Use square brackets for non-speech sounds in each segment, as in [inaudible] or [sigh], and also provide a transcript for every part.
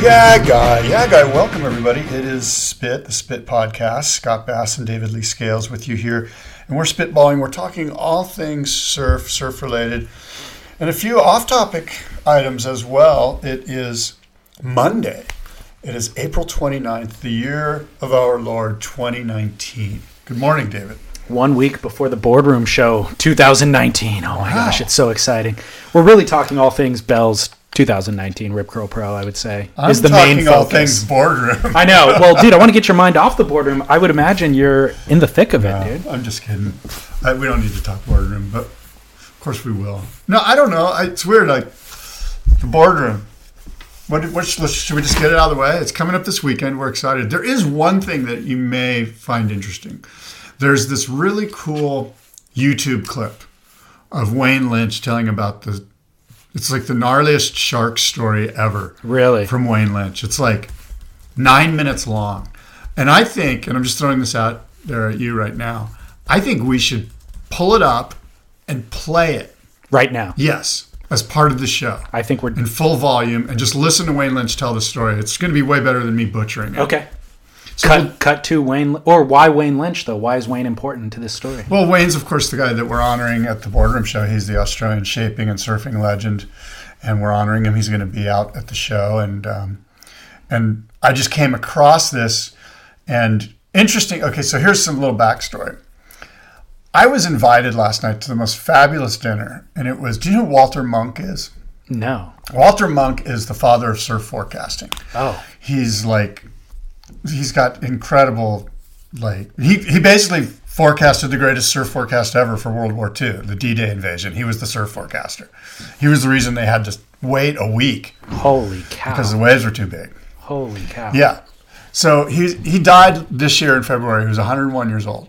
Yeah, guy. Yeah, guy. Welcome, everybody. It is Spit, the Spit Podcast. Scott Bass and David Lee Scales with you here. And we're spitballing. We're talking all things surf, surf related, and a few off topic items as well. It is Monday. It is April 29th, the year of our Lord 2019. Good morning, David. one week before the boardroom show 2019 oh my gosh it's so exciting we're really talking all things bells 2019 rip curl pro i would say I'm is the talking main all focus things boardroom. i know well dude i want to get your mind off the boardroom i would imagine you're in the thick of it dude I'm just kidding. I, we don't need to talk boardroom, but of course we will. No, I don't know. I, it's weird. Like the boardroom. What, what should we just get it out of the way? It's coming up this weekend. We're excited. There is one thing that you may find interesting. There's this really cool YouTube clip of Wayne Lynch telling about the. It's like the gnarliest shark story ever really from Wayne Lynch. It's like nine minutes long. And I think, and I'm just throwing this out there at you right now, I think we should pull it up and play it. right now Yes, as part of the show i think we're in full volume and just listen to Wayne Lynch tell the story. It's going to be way better than me butchering it. okay So cut we'll- cut to wayne or why wayne lynch though why is wayne important to this story Well, Wayne's, of course, the guy that we're honoring at the Boardroom Show. He's the Australian shaping and surfing legend, and we're honoring him. He's going to be out at the show, and um, and I just came across this, and interesting. Okay, so here's some little backstory. I was invited last night to the most fabulous dinner, and it was. Do you know who Walter Munk is? no Walter Munk is the father of surf forecasting oh he's like he's got incredible like he, he basically forecasted the greatest surf forecast ever for World War II, the D-Day invasion. He was the surf forecaster. He was the reason they had to wait a week holy cow because the waves were too big. holy cow Yeah. So he he died this year in February. He was 101 years old,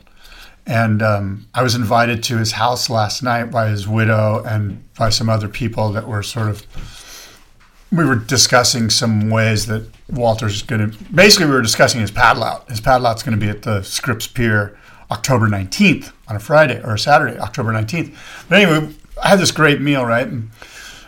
and um, I was invited to his house last night by his widow and by some other people that were sort of. We were discussing some ways that Walter's going to. Basically, we were discussing his paddle out. His paddle out's going to be at the Scripps Pier October 19th on a Friday or a Saturday, October 19th. But anyway, I had this great meal, right? And,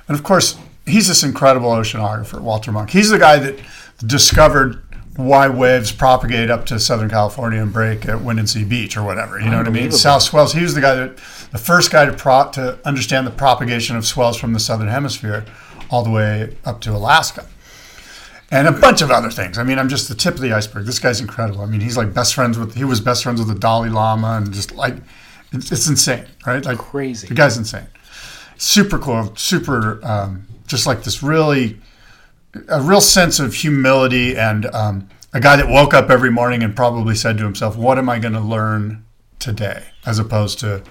and of course, he's this incredible oceanographer, Walter Munk. He's the guy that discovered why waves propagate up to Southern California and break at Windansea Beach or whatever. You know what I mean? South swells. He was the guy that, the first guy to pro, to understand the propagation of swells from the Southern Hemisphere all the way up to Alaska. And a bunch of other things. I mean, I'm just the tip of the iceberg. This guy's incredible. I mean, he's like best friends with, he was best friends with the Dalai Lama and just like, it's, it's insane, right? Like Crazy. The guy's insane. Super cool. Super, um, just like this really, a real sense of humility and um, a guy that woke up every morning and probably said to himself, "What am I going to learn today?" As opposed to,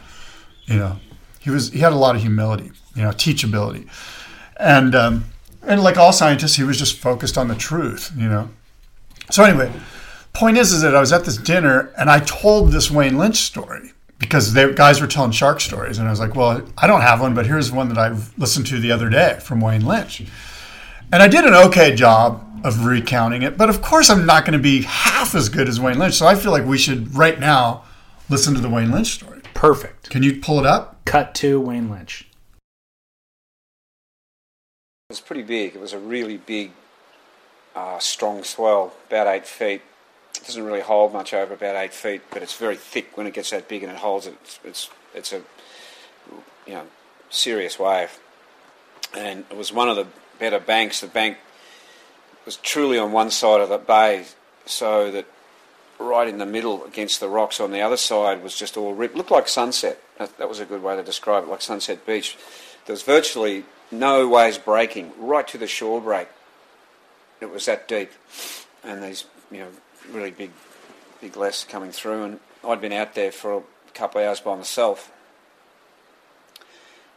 you know, he was he had a lot of humility, you know, teachability, and um, and like all scientists, he was just focused on the truth, you know. So anyway, point is, is that I was at this dinner and I told this Wayne Lynch story because they guys were telling shark stories, and I was like, well, I don't have one, but here's one that I listened to the other day from Wayne Lynch. And I did an okay job of recounting it, but of course I'm not going to be half as good as Wayne Lynch. So I feel like we should right now listen to the Wayne Lynch story. perfect Can you pull it up? cut to wayne lynch It was pretty big. It was a really big, uh, strong swell, about eight feet. It doesn't really hold much over about eight feet, but it's very thick when it gets that big and it holds it. It's it's, it's a you know serious wave, and it was one of the better banks. The bank was truly on one side of the bay, so that right in the middle against the rocks on the other side was just all ripped. Looked like sunset. That, that was a good way to describe it, like Sunset Beach. There was virtually no waves breaking, right to the shore break. It was that deep, and these you know really big, big less coming through. And I'd been out there for a couple of hours by myself.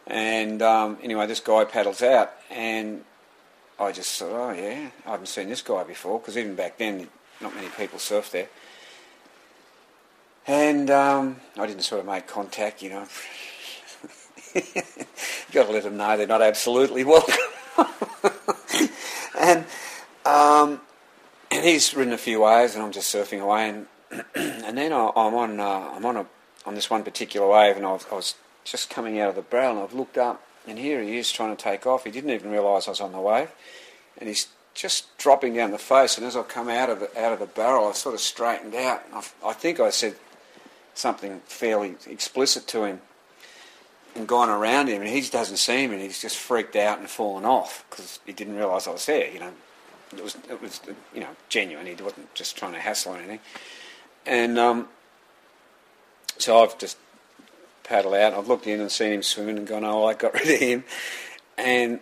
And um, anyway, this guy paddles out, and I just thought, oh yeah, I haven't seen this guy before because even back then not many people surfed there. And um, I didn't sort of make contact, you know. You've got to let them know they're not absolutely welcome. and um, and he's ridden a few waves, and I'm just surfing away, and [clears throat] and then I, I'm on uh, I'm on a on this one particular wave, and I was, I was just coming out of the barrel, and I've looked up, and here he is trying to take off. He didn't even realise I was on the wave, and he's just dropping down the face. And as I come out of the out of the barrel, I sort of straightened out. I, I think I said something fairly explicit to him, and gone around him, and he just doesn't see me, and he's just freaked out and fallen off because he didn't realise I was there. You know, it was it was you know genuine. He wasn't just trying to hassle or anything. And um, so I've just paddled out. I've looked in and seen him swimming and gone, oh, I got [laughs] rid of him. And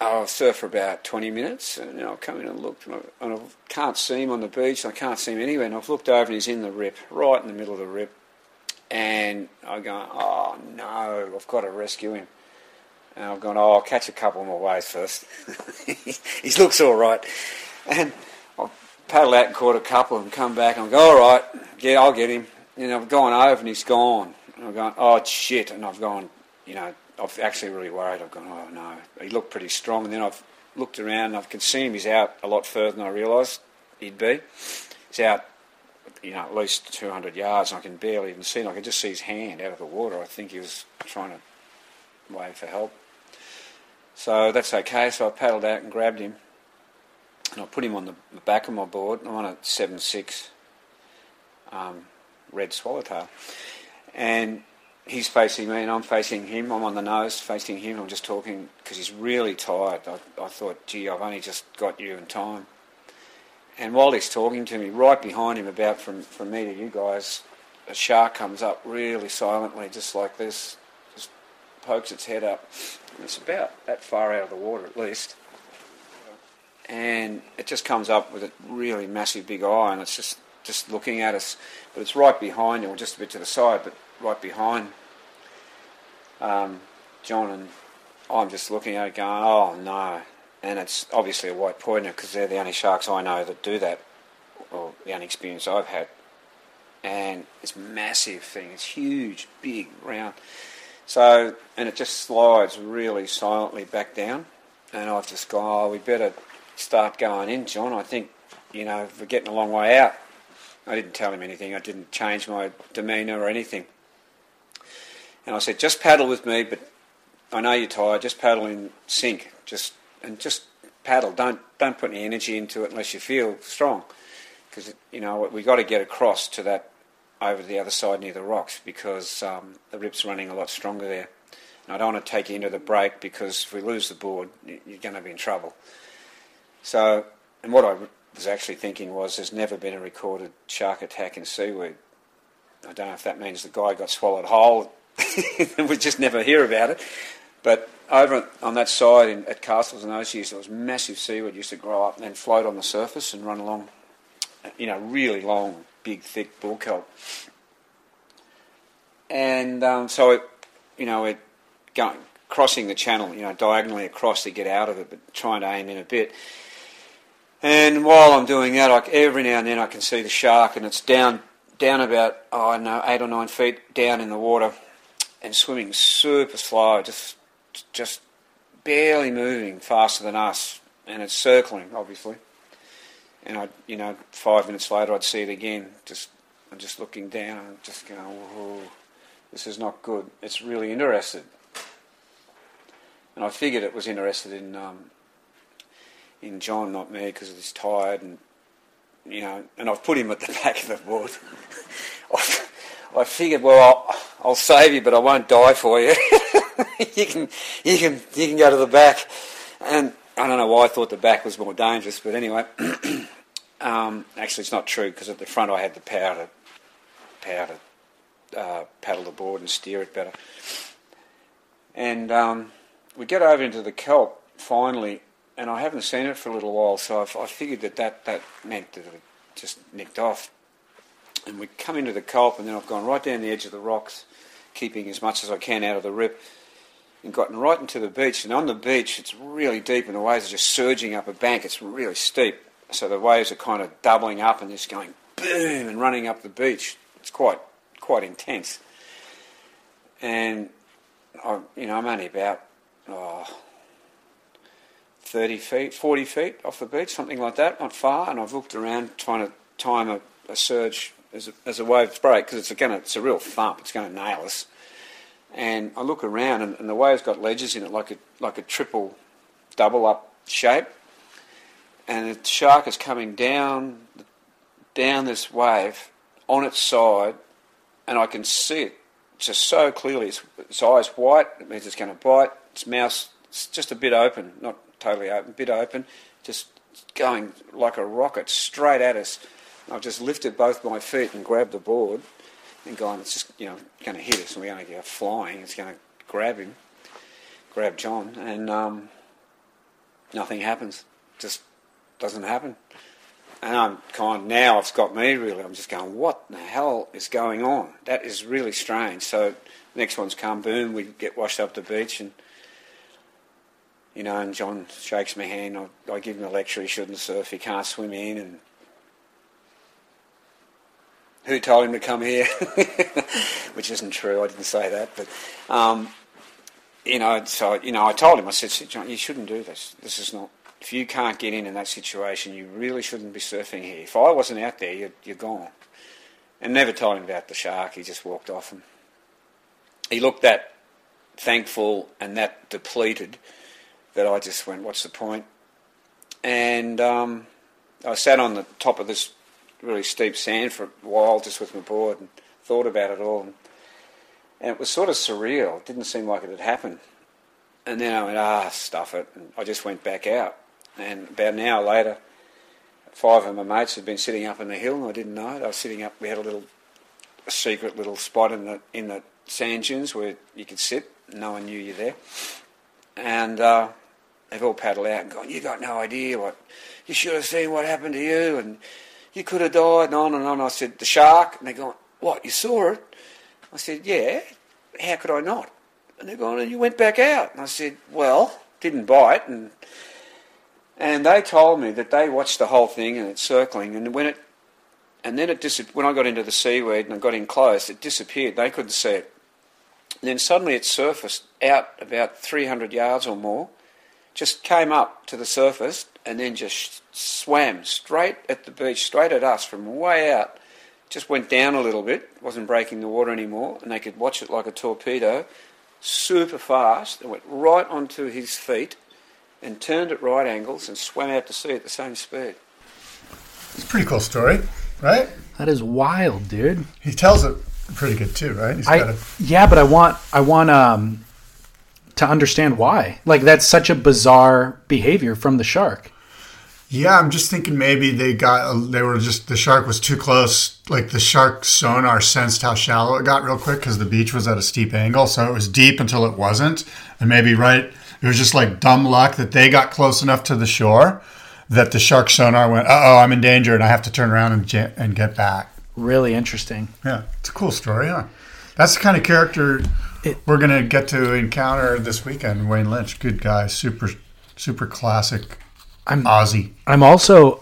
I'll surf for about 20 minutes, and you know, I've come in and looked, and I, and I can't see him on the beach, I can't see him anywhere. And I've looked over, and he's in the rip, right in the middle of the rip. And I'm going, oh no, I've got to rescue him. And I've gone, oh, I'll catch a couple more waves first. [laughs] he looks all right. And I've paddled out and caught a couple and come back and I go, all right, yeah, I'll get him. And I've gone over and he's gone. And I've gone, oh, shit. And I've gone, you know, I've actually really worried. I've gone, oh, no. He looked pretty strong. And then I've looked around and I can see him. He's out a lot further than I realised he'd be. He's out, you know, at least 200 yards. And I can barely even see him. I can just see his hand out of the water. I think he was trying to wave for help. So that's okay. So I paddled out and grabbed him. And I put him on the back of my board. I'm on a 7.6 um, red swallowtail. And he's facing me and I'm facing him. I'm on the nose facing him. I'm just talking because he's really tired. I, I thought, gee, I've only just got you in time. And while he's talking to me, right behind him, about from, from me to you guys, a shark comes up really silently, just like this, just pokes its head up. And it's about that far out of the water at least. And it just comes up with a really massive big eye and it's just, just looking at us. But it's right behind you, or just a bit to the side, but right behind um, John. And I'm just looking at it going, oh no. And it's obviously a white pointer because they're the only sharks I know that do that, or the only experience I've had. And it's massive thing. It's huge, big, round. So, and it just slides really silently back down. And I've just gone, oh, we better start going in, John. I think, you know, we're getting a long way out. I didn't tell him anything. I didn't change my demeanour or anything. And I said, just paddle with me, but I know you're tired. Just paddle in sync. Just and just paddle. Don't don't put any energy into it unless you feel strong, because you know we got to get across to that over the other side near the rocks because um, the rip's running a lot stronger there. And I don't want to take you into the break because if we lose the board, you're going to be in trouble. So, and what I was actually thinking was there's never been a recorded shark attack in seaweed. I don't know if that means the guy got swallowed whole. And [laughs] we just never hear about it. But over on that side in, at Castles and those years, there was massive seaweed used to grow up and then float on the surface and run along, you know, really long, big, thick bull kelp. And um, so it, you know, it going, crossing the channel, you know, diagonally across to get out of it, but trying to aim in a bit. And while I'm doing that, I, every now and then I can see the shark, and it's down, down about oh, I don't know, eight or nine feet down in the water, and swimming super slow, just, just barely moving faster than us, and it's circling, obviously. And I, you know, five minutes later, I'd see it again. Just, I'm just looking down, and just going, whoa, this is not good. It's really interested, and I figured it was interested in. Um, in John, not me, because he's tired and you know, and I've put him at the [laughs] back of the board. [laughs] I figured, well, I'll, I'll, save you, but I won't die for you. [laughs] [laughs] you can, you can, you can go to the back. And I don't know why I thought the back was more dangerous, but anyway, [clears throat] um, actually, it's not true because at the front I had the power to, power to uh, paddle the board and steer it better. And um, we get over into the kelp finally, and I haven't seen it for a little while, so I've, I figured that, that that meant that it just nicked off. And we come into the kelp, and then I've gone right down the edge of the rocks, keeping as much as I can out of the rip, and gotten right into the beach. And on the beach, it's really deep, and the waves are just surging up a bank. It's really steep, so the waves are kind of doubling up and just going boom and running up the beach. It's quite quite intense. And I, you know, I'm only about oh, 30 feet, 40 feet off the beach, something like that, not far. And I've looked around trying to time a, a surge as a, as a wave break because it's going it's a real thump. It's going to nail us. And I look around, and, and the wave's got ledges in it, like a like a triple, double up shape. And the shark is coming down, down this wave on its side, and I can see it just so clearly. Its, its eyes white. It means it's going to bite. Its mouth just a bit open, not totally open, bit open, just going like a rocket straight at us. I've just lifted both my feet and grabbed the board and gone, it's just, you know, going to hit us and we're going to go flying. It's going to grab him, grab John, and um, nothing happens. Just doesn't happen. And I'm kind of, now it's got me really. I'm just going, what the hell is going on? That is really strange. So next one's come, boom, we get washed up the beach and you know, and John shakes my hand. I, I give him a lecture he shouldn't surf, he can't swim in, and who told him to come here? [laughs] Which isn't true. I didn't say that, but um, you know, so you know, I told him. I said, John, you shouldn't do this. This is not. If you can't get in in that situation, you really shouldn't be surfing here. If I wasn't out there, you're, you're gone. And never told him about the shark. He just walked off, and he looked that thankful and that depleted that I just went, "What's the point?" And um, I sat on the top of this really steep sand for a while, just with my board, and thought about it all. And, it was sort of surreal. It didn't seem like it had happened. And then I went, "Ah, stuff it!" And I just went back out. And about an hour later, five of my mates had been sitting up in the hill, and I didn't know it. I was sitting up. We had a little a secret little spot in the in the sand dunes where you could sit. No one knew you there. And uh, they've all paddled out and gone, you got no idea what, you should have seen what happened to you and you could have died and on and on. I said, the shark? And they're going, what, you saw it? I said, yeah, how could I not? And they're going, and you went back out. And I said, well, didn't bite. And and they told me that they watched the whole thing and it's circling. And when it, and then it dis- when I got into the seaweed and I got in close, it disappeared. They couldn't see it. And then suddenly it surfaced out about 300 yards or more, just came up to the surface and then just swam straight at the beach, straight at us from way out. Just went down a little bit, wasn't breaking the water anymore, and they could watch it like a torpedo, super fast, and went right onto his feet and turned at right angles and swam out to sea at the same speed. It's a pretty cool story, right? That is wild, dude. He tells it pretty good too, right? He's I got a, yeah, but I want I want um to understand why. Like that's such a bizarre behavior from the shark. yeah, I'm just thinking maybe they got they were just the shark was too close. Like the shark sonar sensed how shallow it got real quick because the beach was at a steep angle, so it was deep until it wasn't, and maybe right it was just like dumb luck that they got close enough to the shore that the shark sonar went, uh oh, I'm in danger, and I have to turn around and ja- and get back. Really interesting. Yeah, it's a cool story, huh? That's the kind of character It- we're gonna get to encounter this weekend. Wayne Lynch, good guy, super, super classic I'm Aussie. I'm also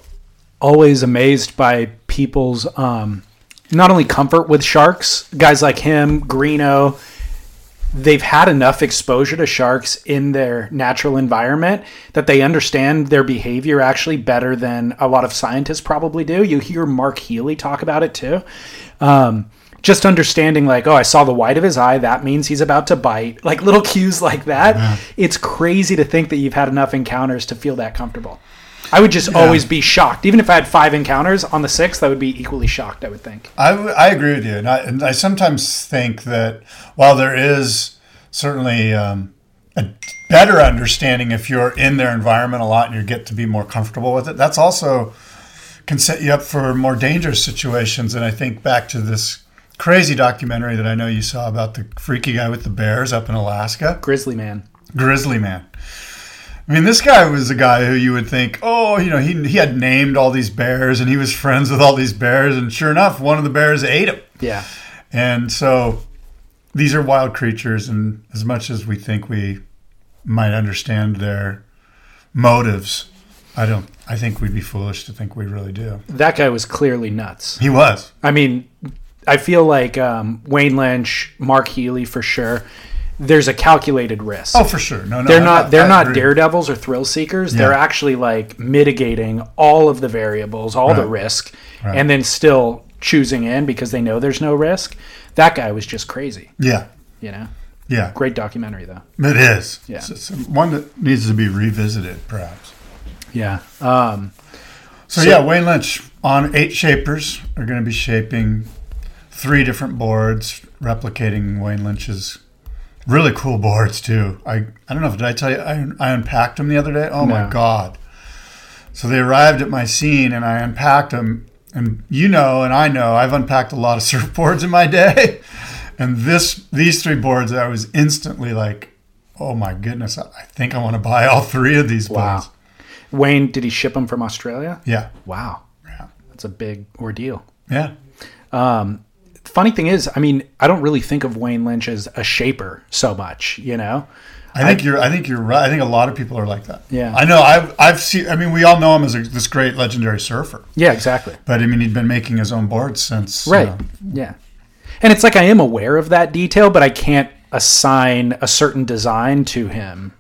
always amazed by people's um, not only comfort with sharks, guys like him, Greenough. They've had enough exposure to sharks in their natural environment that they understand their behavior actually better than a lot of scientists probably do. You hear Mark Healey talk about it too. Um, just understanding, like, oh, I saw the white of his eye, that means he's about to bite. Like little [laughs] cues like that. It's crazy to think that you've had enough encounters to feel that comfortable. I would just always be shocked. Even if I had five encounters on the sixth, I would be equally shocked, I would think. I, w- I agree with you, and I, and I sometimes think that while there is certainly um, a better understanding if you're in their environment a lot and you get to be more comfortable with it, that's also can set you up for more dangerous situations. And I think back to this crazy documentary that I know you saw about the freaky guy with the bears up in Alaska. Grizzly man. Grizzly Man. I mean, this guy was a guy who you would think, oh, you know, he, he had named all these bears and he was [laughs] friends with all these bears. And sure enough, one of the bears ate him. Yeah. And so these are wild creatures. And as much as we think we might understand their motives, I don't. I think we'd be foolish to think we really do. That guy was clearly nuts. He was. I mean, I feel like um, Wayne Lynch, Mark Healey for sure. There's a calculated risk. Oh, for sure. No, no. they're not. I- They're I not daredevils or thrill seekers. They're actually like mitigating all of the variables, all the risk, Right. and then still choosing in because they know there's no risk. That guy was just crazy. Yeah. You know, Yeah. great documentary though. It is. Yeah. It's, it's one that needs to be revisited, perhaps. Yeah. Um, So, yeah, Wayne Lynch on eight shapers are going to be shaping three different boards, replicating Wayne Lynch's really cool boards too. I I don't know if did I tell you I, I unpacked them the other day. Oh my god! So they arrived at my scene and I unpacked them, and you know, and I know I've unpacked a lot of [laughs] surfboards in my day, and this these three boards I was instantly like, oh my goodness, I think I want to buy all three of these Wow. boards. Wayne, did he ship them from Australia? Yeah, Wow, yeah, that's a big ordeal. yeah. Um, Funny thing is, I mean, I don't really think of Wayne Lynch as a shaper so much. You know, I think you're. I think you're right. I think a lot of people are like that. Yeah. I know. I've. I've seen. I mean, we all know him as a, this great legendary surfer, yeah, exactly. but I mean, he'd been making his own boards since. Right. Yeah. And it's like I am aware of that detail, but I can't assign a certain design to him.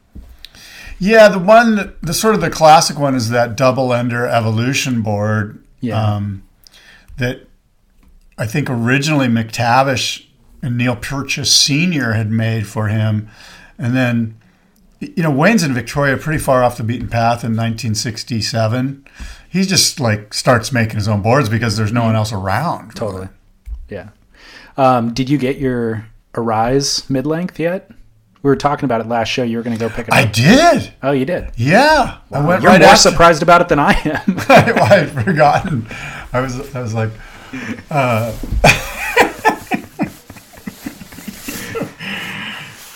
yeah, the one, the sort of the classic one is that double ender evolution board. Yeah. Um, that I think originally McTavish and Neal Purchase Senior had made for him, and then. You know, Wayne's in Victoria pretty far off the beaten path in 1967. He just like starts making his own boards because there's no one else around. Totally. Yeah. Um, did you get your Arise mid length yet? We were talking about it last show. You were going to go pick it up. I did. oh, you did. Yeah, I went You're right more after. surprised about it than I am. [laughs] I had forgotten. I was. I was like. Uh, [laughs]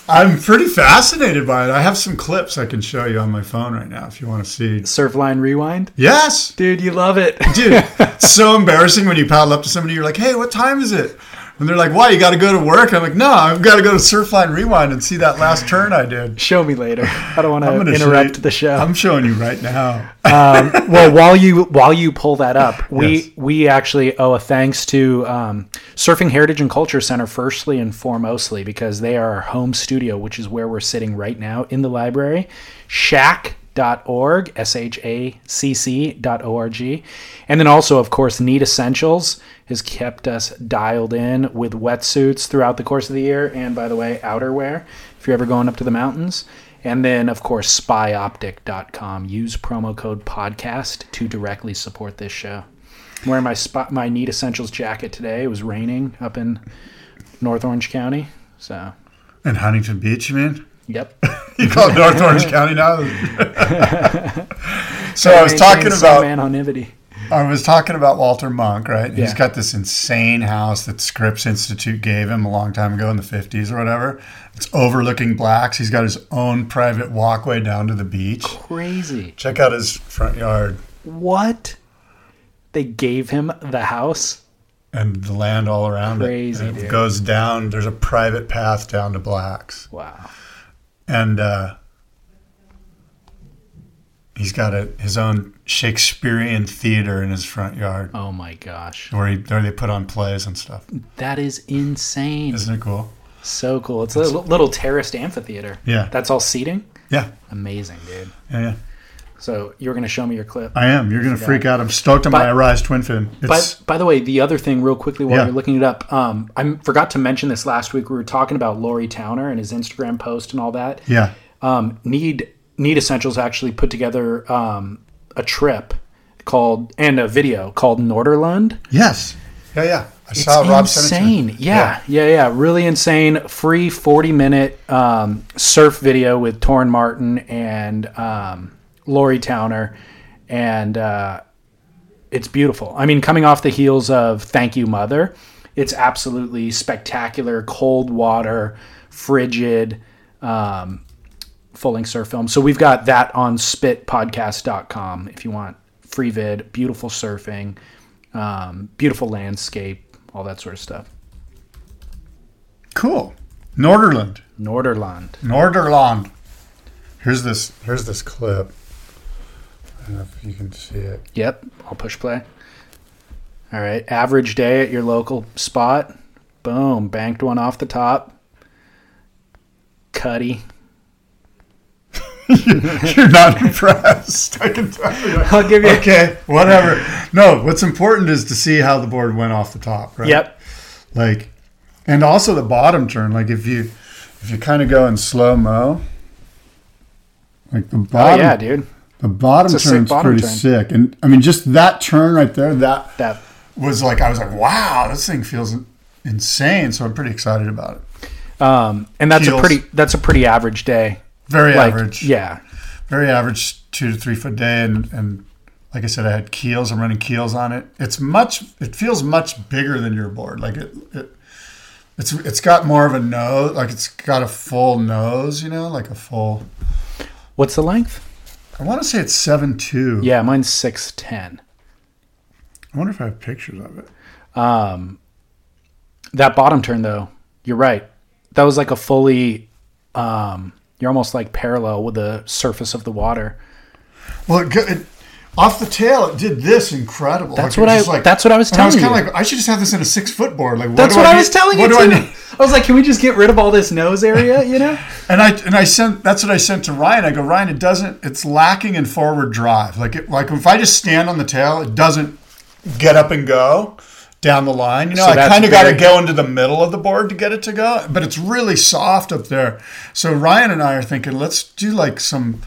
I'm pretty fascinated by it. I have some clips I can show you on my phone right now if you want to see. Surfline Rewind. Yes, Dude, you love it. dude. [laughs] so embarrassing when you paddle up to somebody. You're like, "Hey, what time is it?" And they're like, "Why? You got to go to work?" I'm like, "No, I've got to go to Surfline Rewind and see that last turn I did." Show me later. I don't want to [laughs] show interrupt you- the show. I'm showing you right now. um, well, while you while you pull that up, [laughs] we Yes. we actually owe a thanks to um, Surfing Heritage and Culture Center firstly and foremostly because they are our home studio, which is where we're sitting right now in the library. Shack.org, S H A C C dot O R G. And then also, of course, Need Essentials has kept us dialed in with wetsuits throughout the course of the year. And by the way, outerwear if you're ever going up to the mountains. And then, of course, spyoptic.com. Use promo code podcast to directly support this show. I'm wearing my spot, my Need Essentials jacket today. It was raining up in North Orange County. So, In Huntington Beach, mean? Yep. [laughs] You call it North Orange County now? [laughs] so I was talking about anonymity. I was talking about Walter Munk, right? He's got this insane house that Scripps Institute gave him a long time ago in the 50s or whatever. It's overlooking blacks. He's got his own private walkway down to the beach. Crazy. Check out his front yard What? They gave him the house? and the land all around Crazy, it. And it goes down. There's a private path down to blacks. Wow. And uh, he's got a, his own Shakespearean theater in his front yard Oh my gosh. where, he, where they put on plays and stuff. That is insane. Isn't it cool? So cool. It's a little, little terraced amphitheater. Yeah. That's all seating? Yeah, Amazing, dude. yeah, yeah. So you're going to show me your clip. I am. You're gonna freak out. I'm stoked on But- my Arise twin fin. By, It's by the way, the other thing, real quickly, while Yeah. you're looking it up, um, I forgot to mention this last week. We were talking about Laurie Towner and his Instagram post and all that. yeah, Um, Need Need Essentials actually put together um, a trip called and a video called Nordurland. yes, yeah, yeah. I It's saw Rob to insane. Yeah, yeah, yeah, Really insane. Free 40 minute um, surf video with Torren Martin and um, Laurie Towner. And uh, it's beautiful. I mean, coming off the heels of Thank You Mother, it's absolutely spectacular, cold water, frigid, um, full length surf film. So we've got that on spitpodcast.com if you want free vid, beautiful surfing, um, beautiful landscape, all that sort of stuff. Cool. Nordurland. Nordurland. Nordurland. Here's this. Here's this clip. I don't know if you can see it. Yep, I'll push play. All right, average day at your local spot. Boom, banked one off the top. Cuddy. [laughs] You're not impressed. I can tell you. [laughs] I'll give you. Okay, whatever. No, what's important is to see how the board went off the top, right? Yep. Like, and also the bottom turn. Like if you if you kind of go in slow mo, like the oh, bottom. Oh bottom, yeah, dude. The bottom turn's bottom pretty turn. sick. And I mean, just that turn right there, that That was like I was like, wow, this thing feels insane. So I'm pretty excited about it. um, and that's Keels. a pretty that's a pretty average day. Very Like, average. Yeah. very average two to three foot day and and like I said, I had keels. I'm running keels on it. It's much. It feels much bigger than your board. Like it, it it's it's got more of a nose. Like it's got a full nose. You know, like a full. What's the length? I want to say it's seven two. Yeah, mine's six ten. I wonder if I have pictures of it. Um, that bottom turn though, you're right. That was like a fully. Um, you're almost like parallel with the surface of the water. Well, it, it off the tail, it did this incredible. That's Like, what I- was just that's what I was and I was kinda you. like, I should just have this in a six foot board. Like, what That's do what I, need- was telling what you do too. I I, was like, can we just get rid of all this nose area? You know? [laughs] And I and I sent that's what I sent to Ryan. I go, Ryan, it doesn't. It's lacking in forward drive. Like it, like if I just stand on the tail, it doesn't get up and go down the line. You know, So I kind of got to go into the middle of the board to get it to go. But it's really soft up there. So Ryan and I are thinking, let's do like some.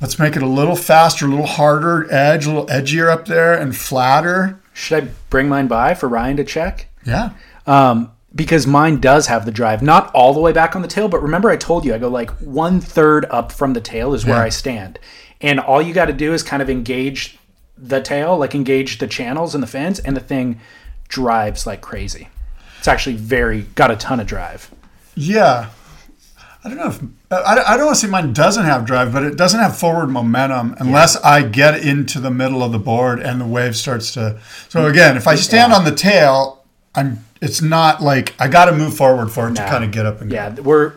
Let's make it a little faster, a little harder edge, a little edgier up there, and flatter. Should I bring mine by for Ryan to check? Yeah. Um, because mine does have the drive, not all the way back on the tail, but remember I told you I go like one third up from the tail is where Yeah. I stand, and all you got to do is kind of engage the tail, like engage the channels and the fins, and the thing drives like crazy. It's actually very got a ton of drive. Yeah. I don't know if I, I don't want to say mine doesn't have drive, but it doesn't have forward momentum unless I get into the middle of the board and the wave starts to. So hmm. again, if I stand on the tail, I'm. It's not like I got to move forward for it to kind of get up and Yeah, go. we're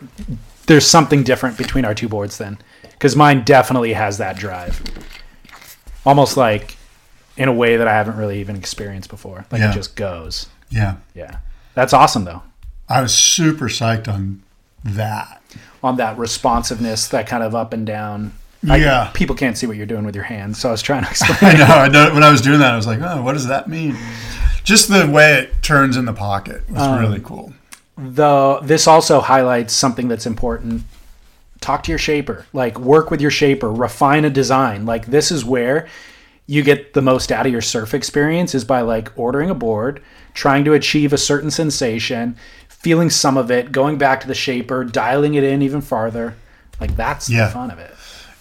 there's something different between our two boards then, because mine definitely has that drive, almost like in a way that I haven't really even experienced before. Like Yeah. it just goes. Yeah, Yeah, that's awesome though. I was super psyched on that. On that responsiveness, that kind of up and down. I- Yeah. people can't see what you're doing with your hands, so I was trying to [laughs] explain. I know. I know. When I was doing that, I was like, "Oh, what does that mean?" Just the way it turns in the pocket was Um, really cool. the this also highlights something that's important talk to your shaper like work with your shaper refine a design like this is where you get the most out of your surf experience is by like ordering a board trying to achieve a certain sensation feeling some of it going back to the shaper dialing it in even farther like that's Yeah. the fun of it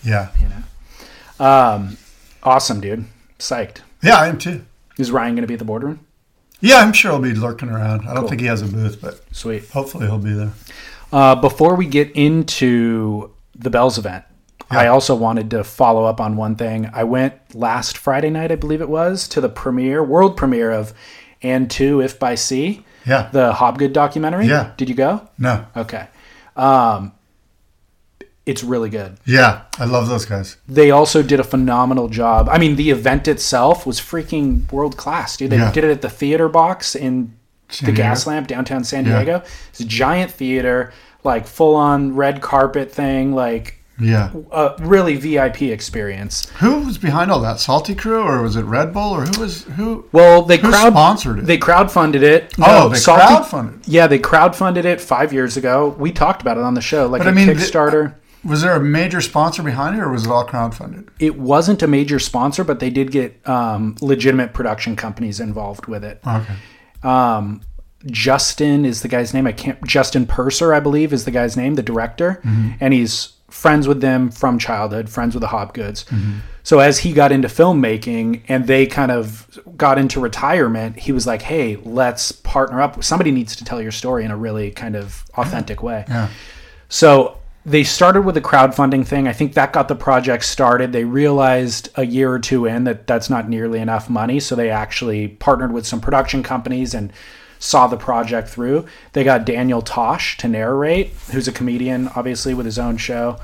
Yeah, You know. um awesome dude psyched yeah, I am too. is ryan going to be at the boardroom Yeah, I'm sure he'll be lurking around. I don't think he has a booth, but sweet hopefully he'll be there. Uh, before we get into the Bells event, I also wanted to follow up on one thing. I went last Friday night, I believe it was, to the premiere, world premiere of And Two If by Sea, Yeah. the Hobgood documentary. Yeah. Did you go? No. Okay. Um, it's really good. Yeah, I love those guys. They also did a phenomenal job. I mean, the event itself was freaking world class, dude. They Yeah. did it at the theater box in San the Diego? Gaslamp downtown San Yeah. Diego. It's a giant theater, like full on red carpet thing, like Yeah. a really VIP experience. Who was behind all that? Salty Crew, or was it Red Bull, or who was who? Well, they Who crowd sponsored it? They crowdfunded it. Oh, they Salty- crowdfunded. Yeah, they crowdfunded it five years ago. We talked about it on the show, like But a I mean, the- Kickstarter. Was there a major sponsor behind it, or was it all crowdfunded? it wasn't a major sponsor, but they did get um, legitimate production companies involved with it. Okay. Um, Justin is the guy's name. I can't. Justin Purser, I believe, is the guy's name, the director, and he's friends with them from childhood, friends with the Hobgoods. Mm-hmm. So as he got into filmmaking and they kind of got into retirement, he was like, "Hey, let's partner up. Somebody needs to tell your story in a really kind of authentic way." Yeah. So they started with a crowdfunding thing. I think that got the project started. They realized a year or two in that that's not nearly enough money. So they actually partnered with some production companies and saw the project through. They got Daniel Tosh to narrate, who's a comedian, obviously, with his own show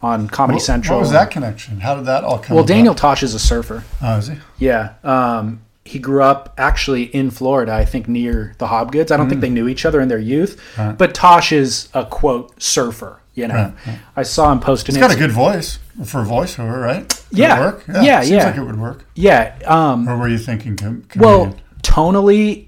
on Comedy What- Central. What was that connection? How did that all come? Well, about? Daniel Tosh is a surfer. Oh, is he? Yeah. Um, he grew up actually in Florida, I think near the Hobgoods. I don't Mm. think they knew each other in their youth, but Tosh is a quote surfer. You know, Right, right. I saw him post an He's got a good voice for a voiceover, right? Could Yeah. it work? Yeah, Seems yeah. like it would work. Yeah. Um, Or were you thinking? Com- well, tonally,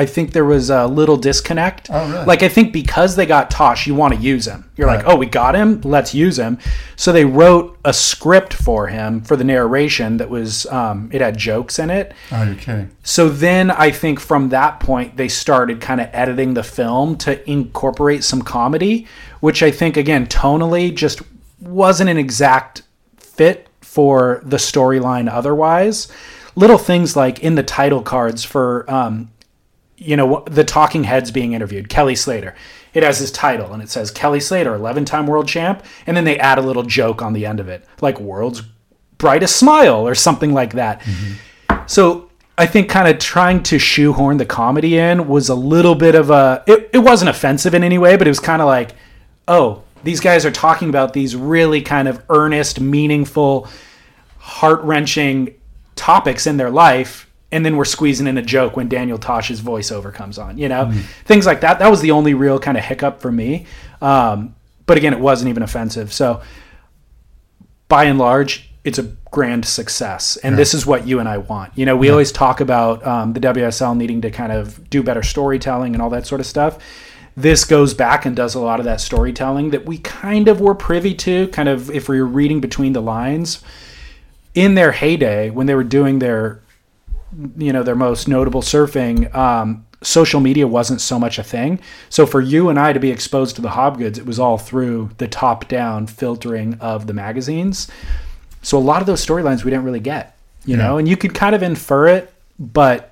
I think there was a little disconnect. Oh, really? Like I think because they got Tosh, you want to use him. You're like, oh, we got him, let's use him. So they wrote a script for him for the narration that was um, it had jokes in it. oh, you're kidding. So then I think from that point they started kind of editing the film to incorporate some comedy, which I think again tonally just wasn't an exact fit for the storyline otherwise. Little things like in the title cards for um, you know the talking heads being interviewed, Kelly Slater. It has his title and it says Kelly Slater, 11-time world champ, and then they add a little joke on the end of it, like world's brightest smile or something like that. Mm-hmm. So I think kind of trying to shoehorn the comedy in was a little bit of a. It, it wasn't offensive in any way, but it was kind of like, oh, these guys are talking about these really kind of earnest, meaningful, heart wrenching topics in their life. And then we're squeezing in a joke when Daniel Tosh's voiceover comes on, you know, things like that. That was the only real kind of hiccup for me. Um, but again, it wasn't even offensive. So by and large, it's a grand success. And this is what you and I want. You know, we always talk about um, the WSL needing to kind of do better storytelling and all that sort of stuff. This goes back and does a lot of that storytelling that we kind of were privy to, kind of if we were reading between the lines. In their heyday, when they were doing their, you know, their most notable surfing, um, social media wasn't so much a thing. So for you and I to be exposed to the Hobgoods, it was all through the top-down filtering of the magazines. So a lot of those storylines we didn't really get, you know, and you could kind of infer it, but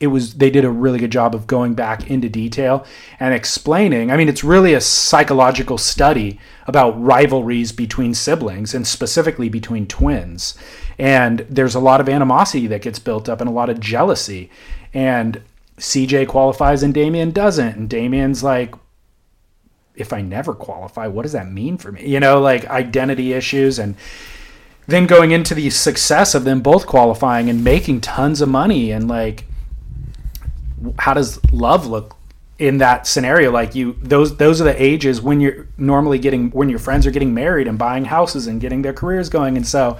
it was they did a really good job of going back into detail and explaining. I mean, it's really a psychological study about rivalries between siblings and specifically between twins. And there's a lot of animosity that gets built up and a lot of jealousy. And CJ qualifies and Damien doesn't. And Damien's like, if I never qualify, what does that mean for me? You know, like identity issues and then going into the success of them both qualifying and making tons of money and like how does love look in that scenario? Like you those those are the ages when you're normally getting when your friends are getting married and buying houses and getting their careers going. And so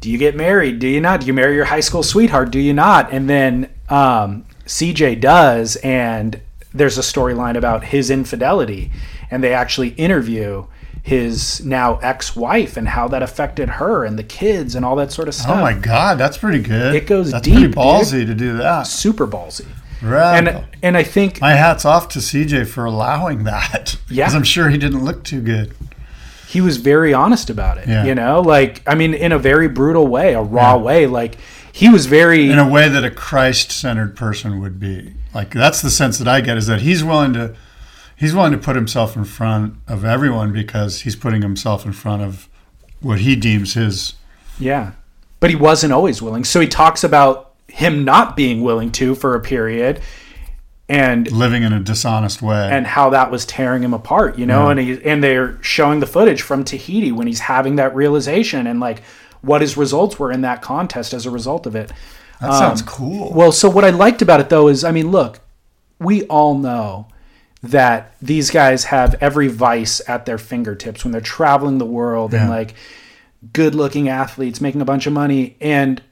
do you get married? Do you not? Do you marry your high school sweetheart? Do you not? And then um, cj does and there's a storyline about his infidelity and they actually interview his now ex-wife and how that affected her and the kids and all that sort of stuff Oh my God, that's pretty good. It goes That's deep, pretty dude. ballsy to do that. super ballsy Right. and and i think My hat's off to CJ for allowing that. [laughs] Yeah. Because I'm sure he didn't look too good. he was very honest about it Yeah. you know like i mean in a very brutal way a raw way like he was very In a way that a Christ centered person would be. Like that's the sense that I get is that he's willing to he's willing to put himself in front of everyone because he's putting himself in front of what he deems his yeah but he wasn't always willing so he talks about him not being willing to for a period and living in a dishonest way. and how that was tearing him apart, you know, and he and they're showing the footage from Tahiti when he's having that realization and like what his results were in that contest as a result of it. that sounds um, cool. Well, so what I liked about it though is, I mean, look, we all know that these guys have every vice at their fingertips when they're traveling the world and like good-looking athletes making a bunch of money and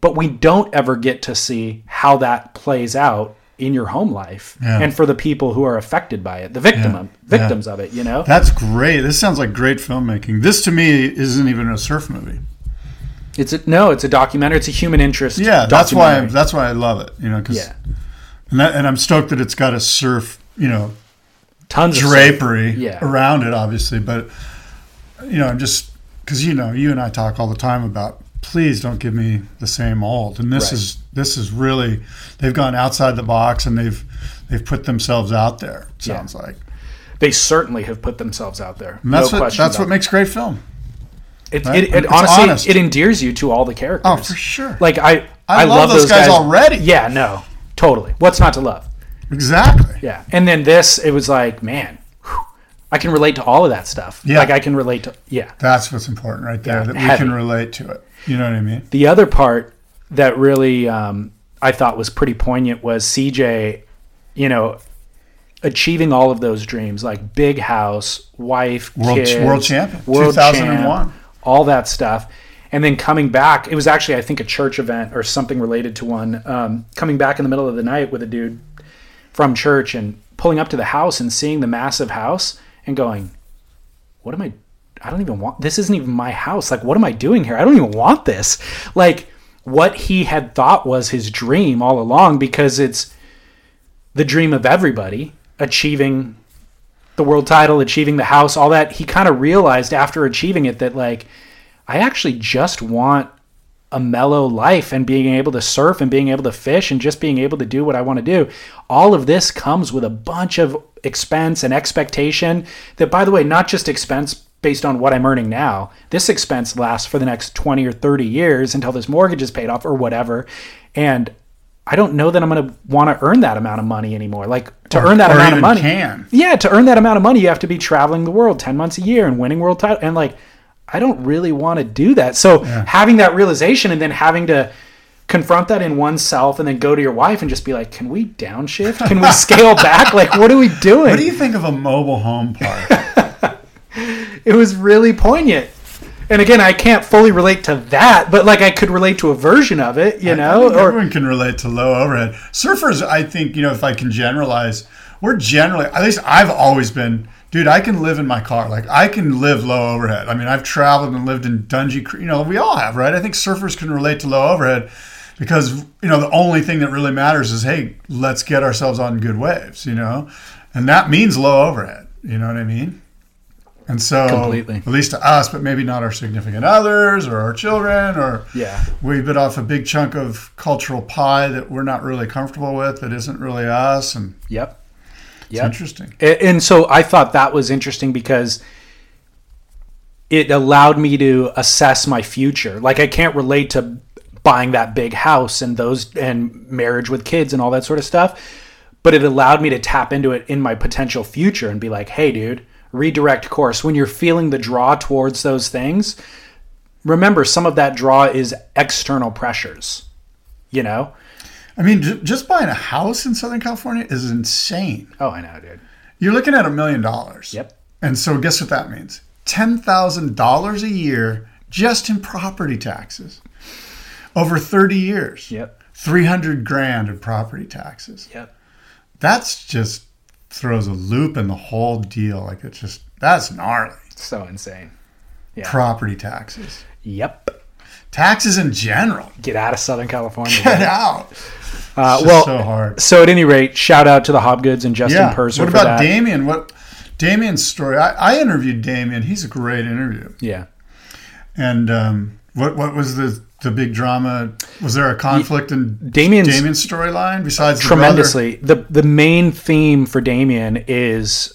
but we don't ever get to see how that plays out in your home life Yeah. and for the people who are affected by it, the victim Yeah. of, victims of it, you know. That's great. This sounds like great filmmaking. This to me isn't even a surf movie. It's a, no, it's a documentary. It's a human interest. Yeah, that's why documentary. that's why I love it. You know, because yeah, and, that, and I'm stoked that it's got a surf, you know, tons of drapery Yeah. around it, obviously. But you know, just because you know, you and I talk all the time about please don't give me the same old. And this Right. is this is really they've gone outside the box and they've they've put themselves out there. It Yeah. sounds like They certainly have put themselves out there. and that's no what question. that's what makes great film. it. right? It, it, honestly honest. it endears you to all the characters. Oh, for sure. Like I, I love those guys already. Yeah, no, totally. What's not to love? Exactly. Yeah, and then this, it was like, man, whew, I can relate to all of that stuff. Yeah. Like I can relate to yeah. That's what's important right there. Yeah, that we heavy. can relate to it. You know what I mean? The other part that really um, I thought was pretty poignant was CJ, you know, achieving all of those dreams, like big house, wife, World- kids, world champion, world 2001. champ, all that stuff. And then coming back, it was actually I think a church event or something related to one. Um, coming back in the middle of the night with a dude from church and pulling up to the house and seeing the massive house and going, "What am I? I don't even want. This isn't even my house. Like, what am I doing here? I don't even want this." Like what he had thought was his dream all along, because it's the dream of everybody achieving the world title, achieving the house, all that. He kind of realized after achieving it that like I actually just want a mellow life and being able to surf and being able to fish and just being able to do what I want to do. All of this comes with a bunch of expense and expectation that by the way, not just expense based on what I'm earning now. This expense lasts for the next 20 or 30 years until this mortgage is paid off or whatever. And I don't know that I'm going to want to earn that amount of money anymore. Like to Or- earn that amount of money. can. Yeah, to earn that amount of money, you have to be traveling the world 10 months a year and winning world title. And like, I don't really want to do that. So having that realization and then having to confront that in oneself and then go to your wife and just be like, can we downshift? Can we [laughs] scale back? Like, what are we doing? What do you think of a mobile home park? [laughs] it was really poignant. And again, I can't fully relate to that, but like I could relate to a version of it, you I know? Or everyone can relate to low overhead. Surfers, I think, you know, if I can generalize, we're generally, at least I've always been, dude, I can live in my car. Like, I can live low overhead. I mean, I've traveled and lived in Dungy You know, we all have, right? I think surfers can relate to low overhead because, you know, the only thing that really matters is, hey, let's get ourselves on good waves, you know? And that means low overhead. You know what I mean? And so, Completely. at least to us, but maybe not our significant others or our children, or Yeah. we bit off a big chunk of cultural pie that we're not really comfortable with, that isn't really us, and Yep. It's interesting. And so I thought that was interesting because it allowed me to assess my future. Like I can't relate to buying that big house and those and marriage with kids and all that sort of stuff, but it allowed me to tap into it in my potential future and be like, "Hey dude, redirect course when you're feeling the draw towards those things. Remember some of that draw is external pressures. You know? I mean, j- just buying a house in Southern California is insane. Oh, I know, dude. You're looking at a million dollars. Yep. And so, guess what that means? Ten thousand dollars a year just in property taxes over thirty years. Yep. Three hundred grand in property taxes. Yep. That's just throws a loop in the whole deal. Like it's just that's gnarly. So insane. Yeah. Property taxes, Yep. taxes in general. Get out of Southern California. Get out. Uh, well, so hard. so at any rate, shout out to the Hobgoods and Justin Yeah. Purser What about. Damien? What Damien's story? I, I interviewed Damien. He's a great interview. Yeah. And um, what what was the the big drama? Was there a conflict in Damien's- Damien's storyline besides the tremendously. The the main theme for Damien is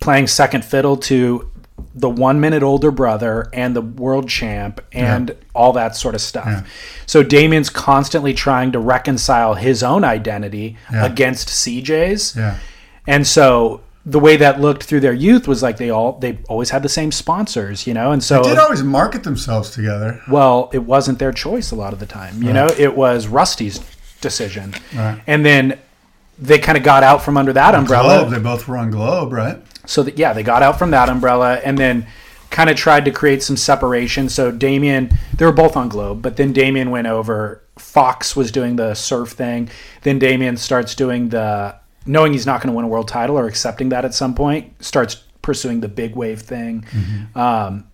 playing second fiddle to the one minute older brother and the world champ and all that sort of stuff. Yeah. So Damien's constantly trying to reconcile his own identity Yeah. against CJ's. Yeah. And so the way that looked through their youth was like they all they always had the same sponsors, you know, and so They did always market themselves together. well, it wasn't their choice a lot of the time. You know, it was Rusty's decision. Right. And then they kind of got out from under that umbrella. Globe. They both were on Globe, right? So that yeah, they got out from that umbrella and then kind of tried to create some separation. So Damien, they were both on Globe, but then Damien went over. Fox was doing the surf thing. Then Damien starts doing the knowing he's not going to win a world title or accepting that at some point, starts pursuing the big wave thing. Um,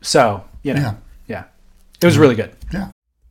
so you know, Yeah. yeah, it was really good.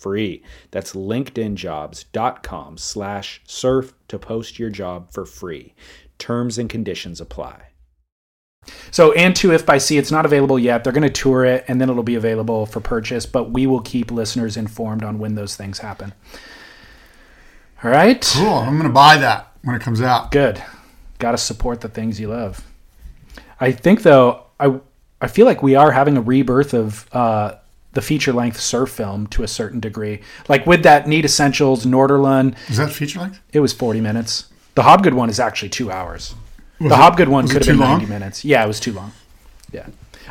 free. That's linkedinjobs.com slash surf to post your job for free. Terms and conditions apply. So, and two, if by sea, it's not available yet. They're going to tour it and then it'll be available for purchase, but we will keep listeners informed on when those things happen. All right. Cool. I'm going to buy that when it comes out. Good. Got to support the things you love. I think, though, I, I feel like we are having a rebirth of uh, the feature length surf film to a certain degree. Like with that Need Essentials, Nordurland, Is that feature length? it was 40 minutes. The Hobgood one is actually two hours. Was the it- Hobgood one could have been long? 90 minutes. Yeah, it was too long. Yeah.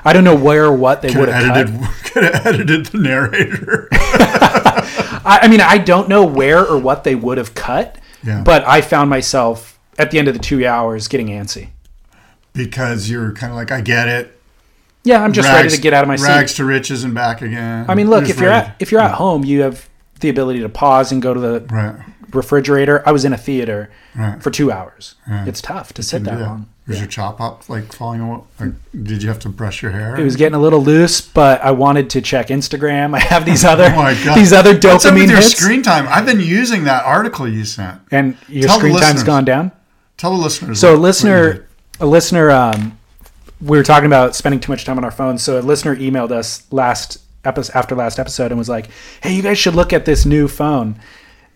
I don't know where or what they Could would have edited, cut. [laughs] could have edited the narrator. [laughs] I, I mean, I don't know where or what they would have cut, Yeah. but I found myself at the end of the two hours getting antsy. because you're kind of like, I get it. Yeah, I'm just ready to get out of my rags seat. to riches and back again. I mean, look, if you're ready. at if you're at home, you have the ability to pause and go to the right, refrigerator. I was in a theater Right. for two hours. Right. It's tough to sit Can that that. long. Was your chop up like falling away? Like, did you have to brush your hair? It was getting a little loose, but I wanted to check Instagram. [laughs] I have these other Oh my god! these other dopamine. What's up with your hits, screen time? I've been using that article you sent. and your Tell screen time's gone down. Tell the listeners. So a what- you listener, a listener, um, we were talking about spending too much time on our phones. So a listener emailed us last episode after last episode and was like, "Hey, you guys should look at this new phone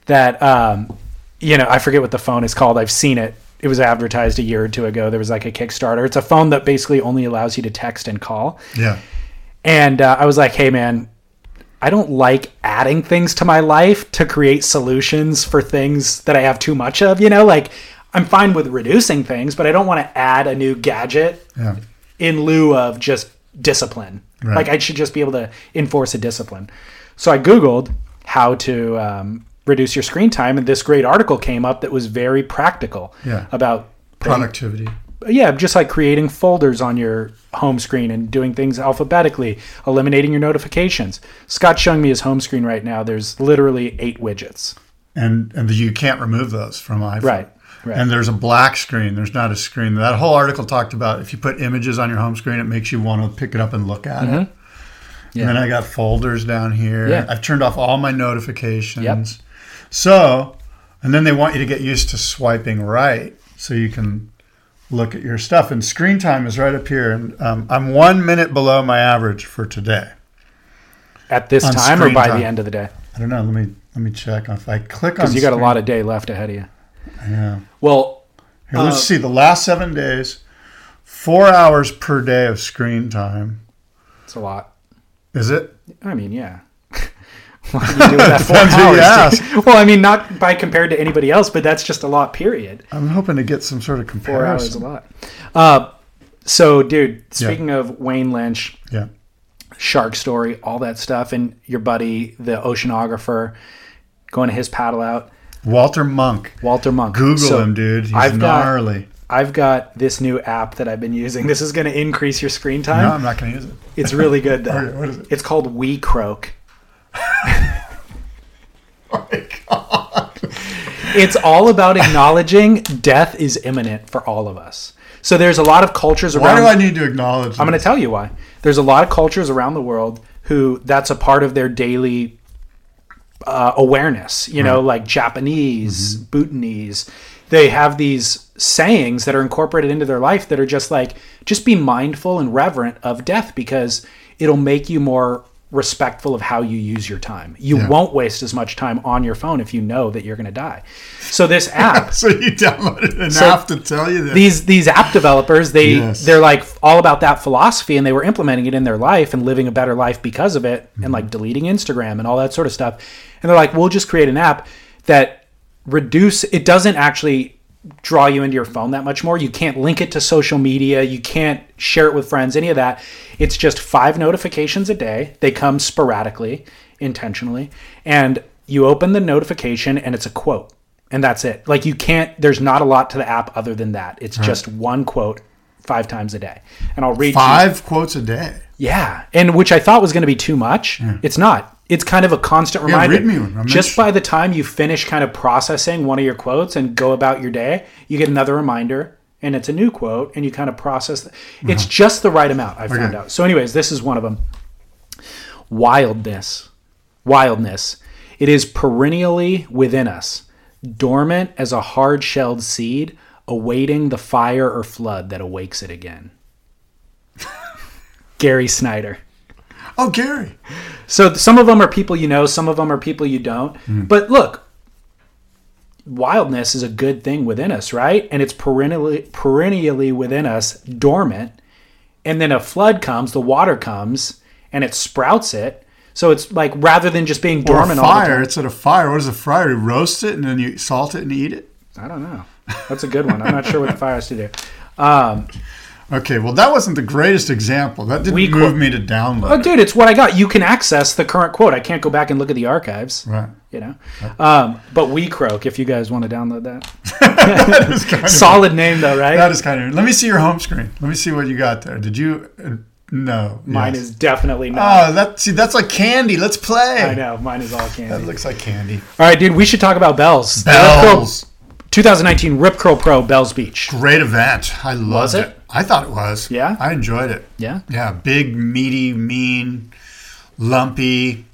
that, um, you know, I forget what the phone is called. I've seen it. It was advertised a year or two ago. There was like a Kickstarter. It's a phone that basically only allows you to text and call. Yeah. And uh, I was like, hey, man, I don't like adding things to my life to create solutions for things that I have too much of. You know, like I'm fine with reducing things, but I don't want to add a new gadget Yeah. In lieu of just discipline. Right. Like I should just be able to enforce a discipline. So I Googled how to um, reduce your screen time, and this great article came up that was very practical Yeah. about Productivity. yeah, just like creating folders on your home screen and doing things alphabetically, eliminating your notifications. Scott's showing me his home screen right now. There's literally eight widgets. and and you can't remove those from iPhone. Right, right. And there's a black screen. There's not a screen. That whole article talked about if you put images on your home screen, it makes you want to pick it up and look at it. Yeah. And then I got folders down here. Mm-hmm. Yeah. I've turned off all my notifications. Yep. So, and then they want you to get used to swiping right so you can look at your stuff. And screen time is right up here. And um, I'm one minute below my average for today. At this time or screen by time. the end of the day? I don't know. Let me let me check. If I click on, Because you got a lot of day left ahead of you. Yeah. Well, Here, let's see the last seven days. Four hours per day of screen time. it's a lot. Is it? I mean, yeah. [laughs] what do you do that [laughs] four who hours? [laughs] Well, I mean, not by compared to anybody else, but that's just a lot. Period. I'm hoping to get some sort of comparison. Four hours a lot. Uh, so, dude, speaking of Wayne Lynch, Yeah. shark story, all that stuff, and your buddy, the oceanographer, going to his paddle out, Walter Munk. Walter Munk. Google So him, dude. He's I've got- gnarly. I've got this new app that I've been using. [laughs] This is going to increase your screen time. no, I'm not going to use it. It's really good [laughs] though. Okay, what is it? It's called WeCroak. [laughs] Oh my god. It's all about acknowledging death is imminent for all of us. So there's a lot of cultures around. Why do I need to acknowledge? I'm going to tell you why. There's a lot of cultures around the world who that's a part of their daily uh, awareness. You know, like Japanese, Bhutanese. They have these sayings that are incorporated into their life that are just like, just be mindful and reverent of death because it'll make you more respectful of how you use your time. You Yeah. won't waste as much time on your phone if you know that you're going to die. So this [laughs] app So you downloaded an So app to tell you this. these these app developers they Yes. they're like all about that philosophy and they were implementing it in their life and living a better life because of it and mm-hmm. like deleting Instagram and all that sort of stuff and they're like we'll just create an app that reduce it doesn't actually draw you into your phone that much more you can't link it to social media you can't share it with friends any of that it's just five notifications a day they come sporadically intentionally and you open the notification and it's a quote and that's it. Like you can't. There's not a lot to the app other than that. It's just one quote five times a day, and I'll read you- Five quotes a day. yeah, and which I thought was going to be too much. It's not. It's kind of a constant Yeah, reminder. read me one. Just by the time you finish kind of processing one of your quotes and go about your day, you get another reminder, and it's a new quote, and you kind of process. It's just the right amount. I found Uh-huh. Out. So, anyways, this is one of them. Wildness, wildness. It is perennially within us, dormant as a hard-shelled seed, awaiting the fire or flood that awakes it again. Gary Snyder. Oh, Gary. So some of them are people you know, some of them are people you don't. Mm. But look, wildness is a good thing within us, right? And it's perennially perennially within us, dormant. And then a flood comes, the water comes, and it sprouts it. So it's like rather than just being Or a dormant all the fire. time. It's at a fire. What is a fire? You roast it and then you salt it and eat it? I don't know. That's a good one. I'm not sure what the fire has to do. Um, Okay, well, that wasn't the greatest example. That didn't move qu- me to download. oh, dude, it's what I got. You can access the current quote. I can't go back and look at the archives. Right. You know, um, but we croak if you guys want to download that. [laughs] That is kind of- [laughs] Solid name though, right? That is kind of. Let me see your home screen. Let me see what you got there. Did you? Uh, no. Mine Yes. is definitely not. Oh, that see, that's like candy. Let's play. I know. Mine is all candy. That looks like candy. All right, dude. We should talk about Bells. The Rip Curl- Bells. 2019 Rip Curl Pro Bells Beach. Great event. I loved it? it? I thought it was. Yeah? I enjoyed it. Yeah. Yeah. Big, meaty, mean, lumpy.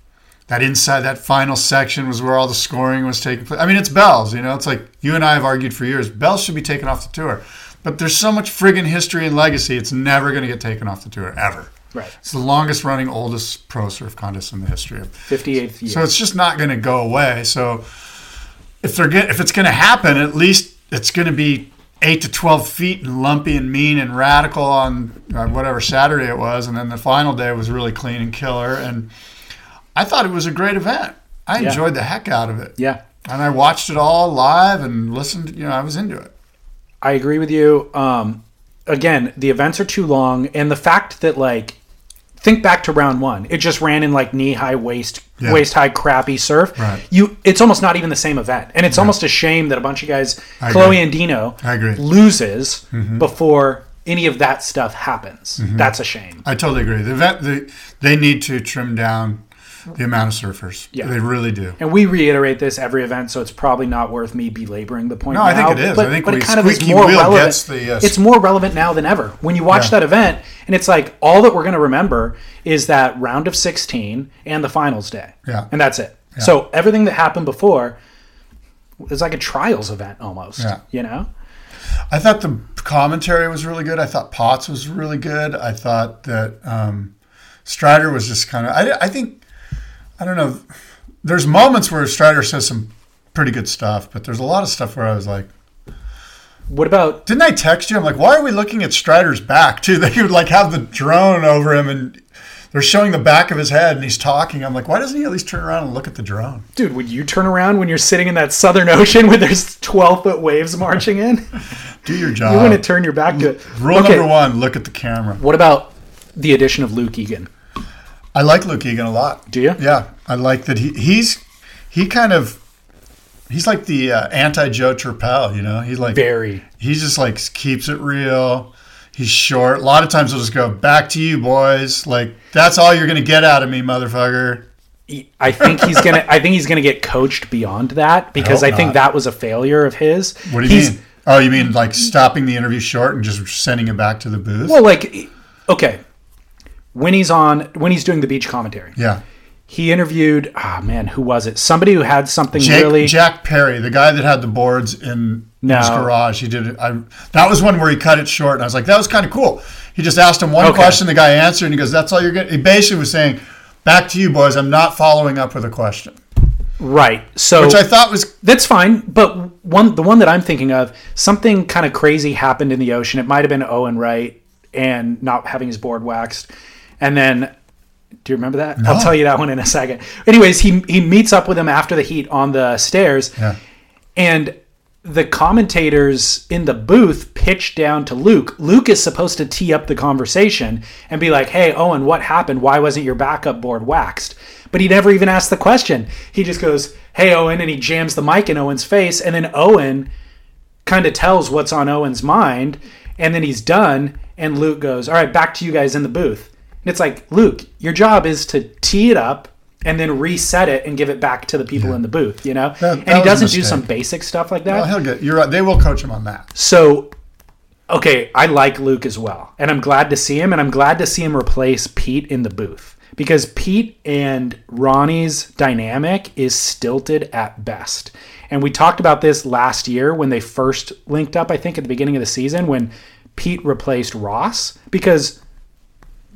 That inside, that final section was where all the scoring was taking place. I mean, it's Bells, you know, it's like you and I have argued for years. Bells should be taken off the tour. But there's so much friggin' history and legacy, it's never going to get taken off the tour, ever. Right. It's the longest running, oldest pro surf contest in the history of 58th year. so it's just not going to go away. So if they're get, if it's going to happen, at least it's going to be eight to twelve feet and lumpy and mean and radical on uh, whatever Saturday it was, and then the final day was really clean and killer. And I thought it was a great event. I Yeah. enjoyed the heck out of it, yeah. and I watched it all live and listened. You know, I was into it. I agree with you. Um, again, the events are too long, and the fact that like, think back to round one, it just ran in like knee high waist, Yeah. waist high crappy surf. Right. You, it's almost not even the same event, and it's almost a shame that a bunch of guys, I Chloe agree. and Dino, I agree. Mm-hmm. loses before any of that stuff happens. That's a shame. I totally agree. The event, the, they need to trim down the amount of surfers. Yeah. they really do. And we reiterate this every event, so it's probably not worth me belaboring the point. No, I think it is. But, I think but we- it kind of is more relevant. the, uh, it's more relevant now than ever. When you watch Yeah. that event, and it's like all that we're going to remember is that round of sixteen and the finals day. Yeah. and that's it. So everything that happened before is like a trials event almost. Yeah. You know. I thought the commentary was really good. I thought Pottz was really good. I thought that um, Strider was just kind of. I, I think I don't know. There's moments where Strider says some pretty good stuff, but there's a lot of stuff where I was like, What about didn't I text you? I'm like, why are we looking at Strider's back too? [laughs] They would like have the drone over him and. They're showing the back of his head and he's talking. I'm like, why doesn't he at least turn around and look at the drone? dude? Would you turn around when you're sitting in that Southern [laughs] Ocean where there's twelve foot waves marching in? [laughs] Do your job. You want to turn your back to it. Rule Okay, number one: look at the camera. What about the addition of Luke Egan? I like Luke Egan a lot. Do you? Yeah, I like that he he's he kind of he's like the uh, anti Joe Turpel. You know, he's like Very. he just like keeps it real. He's short. A lot of times he'll just go back to you, boys. Like that's all you're gonna get out of me, motherfucker. I think he's gonna. I think he's gonna get coached beyond that because I, hope think not. that was a failure of his. What do you He's- mean? Oh, you mean like stopping the interview short and just sending it back to the booth? Well, like, okay, when he's on, when he's doing the beach commentary, yeah. he interviewed. Ah, man, who was it? Somebody who had something Jake, really. Jack Perry, the guy that had the boards in No. his garage, he did it. I, that was one where he cut it short, and I was like, that was kind of cool. He just asked him one Okay. question, the guy answered, and he goes, "That's all you're getting." He basically was saying, back to you, boys. I'm not following up with a question, Right. So which I thought was That's fine, but one the one that I'm thinking of, something kind of crazy happened in the ocean. It might have been Owen Wright and not having his board waxed, and then. Do you remember that? I'll tell you that one in a second. Anyways, he he meets up with him after the heat on the stairs, Yeah. and the commentators in the booth pitch down to Luke. Luke is supposed to tee up the conversation and be like, "Hey, Owen, what happened? Why wasn't your backup board waxed?" But he never even asked the question. He just goes, "Hey, Owen," and he jams the mic in Owen's face, and then Owen kind of tells what's on Owen's mind, and then he's done, and Luke goes, "All right, back to you guys in the booth." And it's like, Luke, your job is to tee it up and then reset it and give it back to the people in the booth, you know? That- and he doesn't do some basic stuff like that. well, he'll get. You're right. They will coach him on that. So, okay, I like Luke as well, and I'm glad to see him, and I'm glad to see him replace Pete in the booth because Pete and Ronnie's dynamic is stilted at best. And we talked about this last year when they first linked up, I think at the beginning of the season when Pete replaced Ross because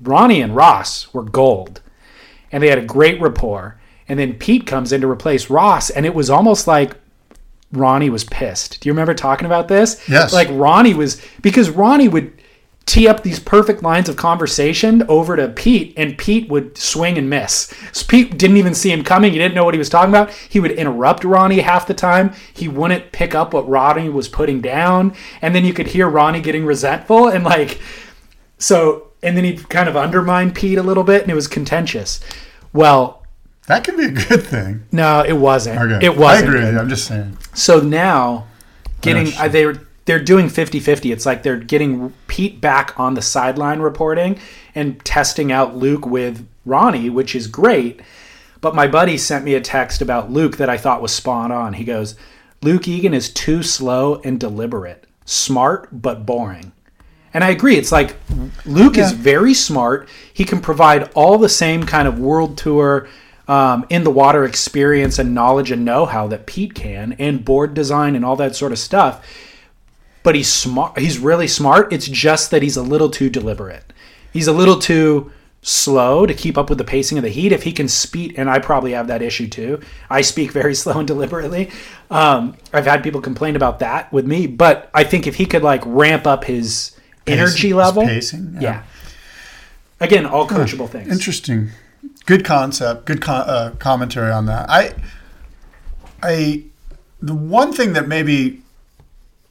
Ronnie and Ross were gold and they had a great rapport. And then Pete comes in to replace Ross, and it was almost like Ronnie was pissed. Do you remember talking about this? Yes. Like Ronnie was because Ronnie would tee up these perfect lines of conversation over to Pete, and Pete would swing and miss. So Pete didn't even see him coming. He didn't know what he was talking about. He would interrupt Ronnie half the time. He wouldn't pick up what Ronnie was putting down, and then you could hear Ronnie getting resentful and like so. And then he kind of undermined Pete a little bit, and it was contentious. Well, That could be a good thing. no, it wasn't. Okay. It wasn't. I agree. good. I'm just saying. So now, getting Yes. uh, they're they're doing 50-50. It's like they're getting Pete back on the sideline reporting and testing out Luke with Ronnie, which is great. But my buddy sent me a text about Luke that I thought was spot on. He goes, "Luke Egan is too slow and deliberate, smart but boring." And I agree. It's like Luke is very smart. He can provide all the same kind of world tour, um, in the water experience and knowledge and know how that Pete can, and board design and all that sort of stuff. But he's smart. He's really smart. It's just that he's a little too deliberate. He's a little too slow to keep up with the pacing of the heat. If he can speak, and I probably have that issue too. I speak very [laughs] slow and deliberately. Um, I've had people complain about that with me, but I think if he could like ramp up his energy level, pacing, yeah. yeah. Again, all coachable things. Interesting. Good concept. Good co- uh, commentary on that. I, I, the one thing that maybe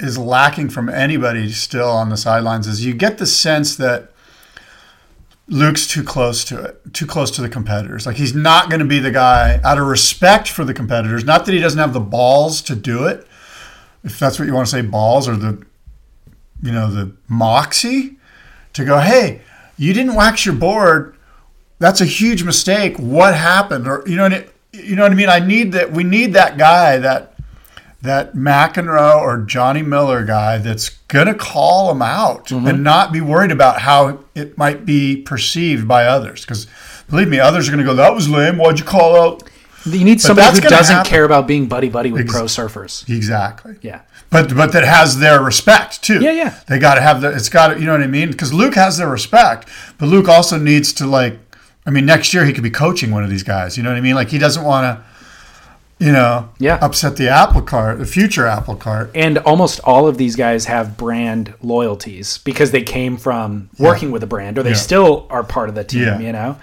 is lacking from anybody still on the sidelines is you get the sense that Luke's too close to it, too close to the competitors. Like he's not going to be the guy out of respect for the competitors. Not that he doesn't have the balls to do it, if that's what you want to say, balls or the, you know, the moxie to go, hey, you didn't wax your board. That's a huge mistake. What happened? Or you know what it, you know what I mean? I need that. We need that guy that that McEnroe or Johnny Miller guy that's gonna call him out mm-hmm. and not be worried about how it might be perceived by others. Because believe me, others are gonna go, "That was lame. Why'd you call out?" You need somebody that's who doesn't happen. care about being buddy buddy with Ex- pro surfers. Exactly. Yeah. But but that has their respect too. Yeah, yeah. They got to have the. It's got to. You know what I mean? Because Luke has their respect, but Luke also needs to like. I mean, next year he could be coaching one of these guys. You know what I mean? Like he doesn't want to. You know, Yeah. upset the apple cart, the future apple cart. And almost all of these guys have brand loyalties because they came from working with a brand or they Yeah. still are part of the team, Yeah. you know?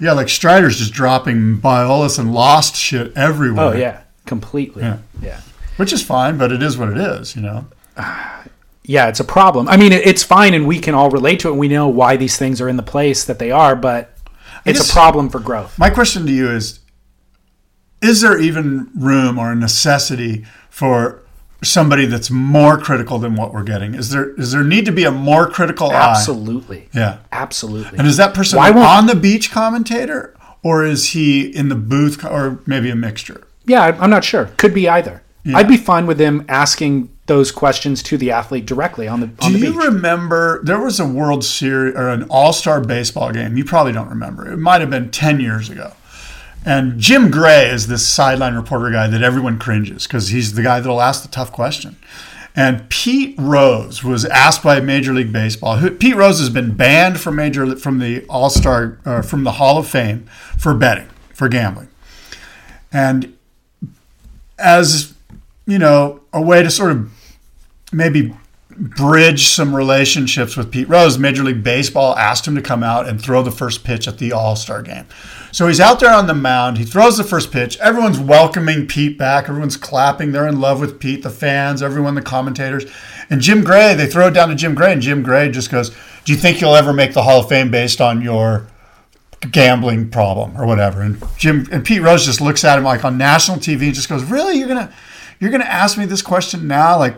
Yeah, like Strider's just dropping Biolis and Lost shit everywhere. Oh, yeah, completely. Yeah. yeah. which is fine, but it is what it is. You know. [sighs] Yeah, it's a problem. I mean, it's fine and we can all relate to it we know why these things are in the place that they are, but it's a problem for growth. My question to you is Is there even room or necessity for somebody that's more critical than what we're getting? Is there is there need to be a more critical eye? Absolutely. Yeah. Absolutely. And is that person on the beach commentator or is he in the booth or maybe a mixture? Yeah, I'm not sure. Could be either. I'd be fine with them asking those questions to the athlete directly on the on Do the you remember there was a World Series or an All Star baseball game? You probably don't remember. It might have been 10 years ago. And Jim Gray is this sideline reporter guy that everyone cringes because he's the guy that'll ask the tough question. And Pete Rose was asked by Major League Baseball. Who, Pete Rose has been banned from major from the All Star uh, from the Hall of Fame for betting for gambling, and as you know, a way to sort of maybe bridge some relationships with Pete Rose, Major League Baseball asked him to come out and throw the first pitch at the All Star game. So he's out there on the mound. He throws the first pitch. Everyone's welcoming Pete back. Everyone's clapping. They're in love with Pete, the fans, everyone, the commentators. And Jim Gray, they throw it down to Jim Gray, and Jim Gray just goes, Do you think you'll ever make the Hall of Fame based on your gambling problem or whatever? And Jim and Pete Rose just looks at him like on national TV and just goes, Really? You're gonna you're gonna ask me this question now? Like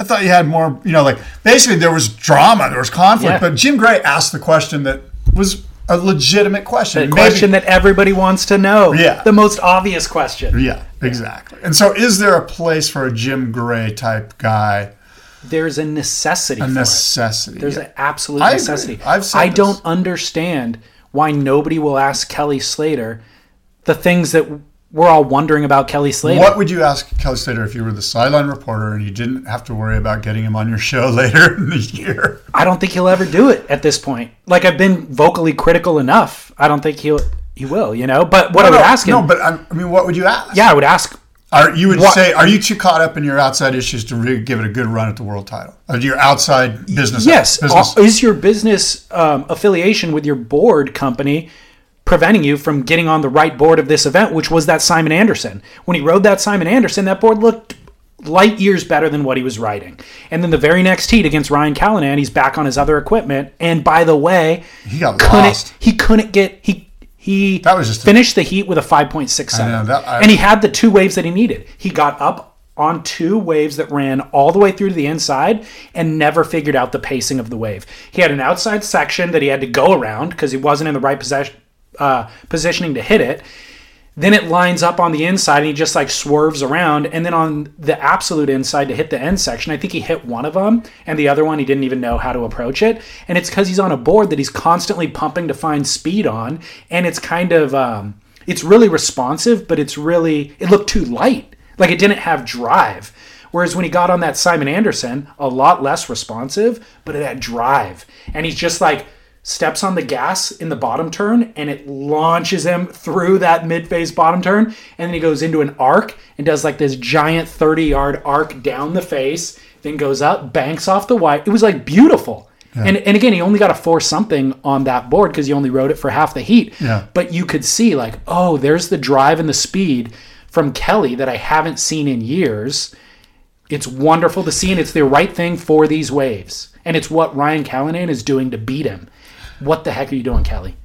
I thought you had more, you know, like basically there was drama, there was conflict, Yeah. but Jim Gray asked the question that was a legitimate question. The Maybe- question that everybody wants to know. Yeah. The most obvious question. Yeah, exactly. And so, is there a place for a Jim Gray type guy? There's a necessity A for it. necessity. There's yeah. an absolute I agree. necessity. I've I this. don't understand why nobody will ask Kelly Slater the things that we're all wondering about Kelly Slater. What would you ask Kelly Slater if you were the sideline reporter and you didn't have to worry about getting him on your show [laughs] later in the year? I don't think he'll ever do it at this point. Like I've been vocally critical enough. I don't think he'll he will, you know. But what I would no, ask him, No, but I'm- I mean, what would you ask? yeah, I would ask. Are you would What- say, are you too caught up in your outside issues to really give it a good run at the world title? Or your outside business? Yes, business. uh, is your business um, affiliation with your board company preventing you from getting on the right board of this event, which was that Simon Anderson? When he rode that Simon Anderson, that board looked light years better than what he was riding. And then the very next heat against Ryan Callinan, he's back on his other equipment. And by the way, He got couldn't lost. he couldn't get he he That was just a- finished the heat with a 5.67 I know, that- I- and he had the two waves that he needed he got up on two waves that ran all the way through to the inside and never figured out the pacing of the wave he had an outside section that he had to go around because he wasn't in the right possession uh, positioning to hit it then it lines up on the inside and he just like swerves around. And then on the absolute inside to hit the end section i think he hit one of them and the other one he didn't even know how to approach it. And it's because he's on a board that he's constantly pumping to find speed on. And it's kind of um, it's really responsive but it's really it looked too light. Like it didn't have drive. Whereas when he got on that Simon Anderson, a lot less responsive, but it had drive. And he's just like steps on the gas in the bottom turn and it launches him through that mid phase bottom turn. And then he goes into an arc and does like this giant 30 yard arc down the face, then goes up, banks off the white. It was like beautiful. And, and again, he only got a four something on that board because he only rode it for half the heat. Yeah. But you could see, like, oh, there's the drive and the speed from Kelly that I haven't seen in years. It's wonderful to see, and it's the right thing for these waves. And it's what Ryan Callinan is doing to beat him. What the heck are you doing, Kelly?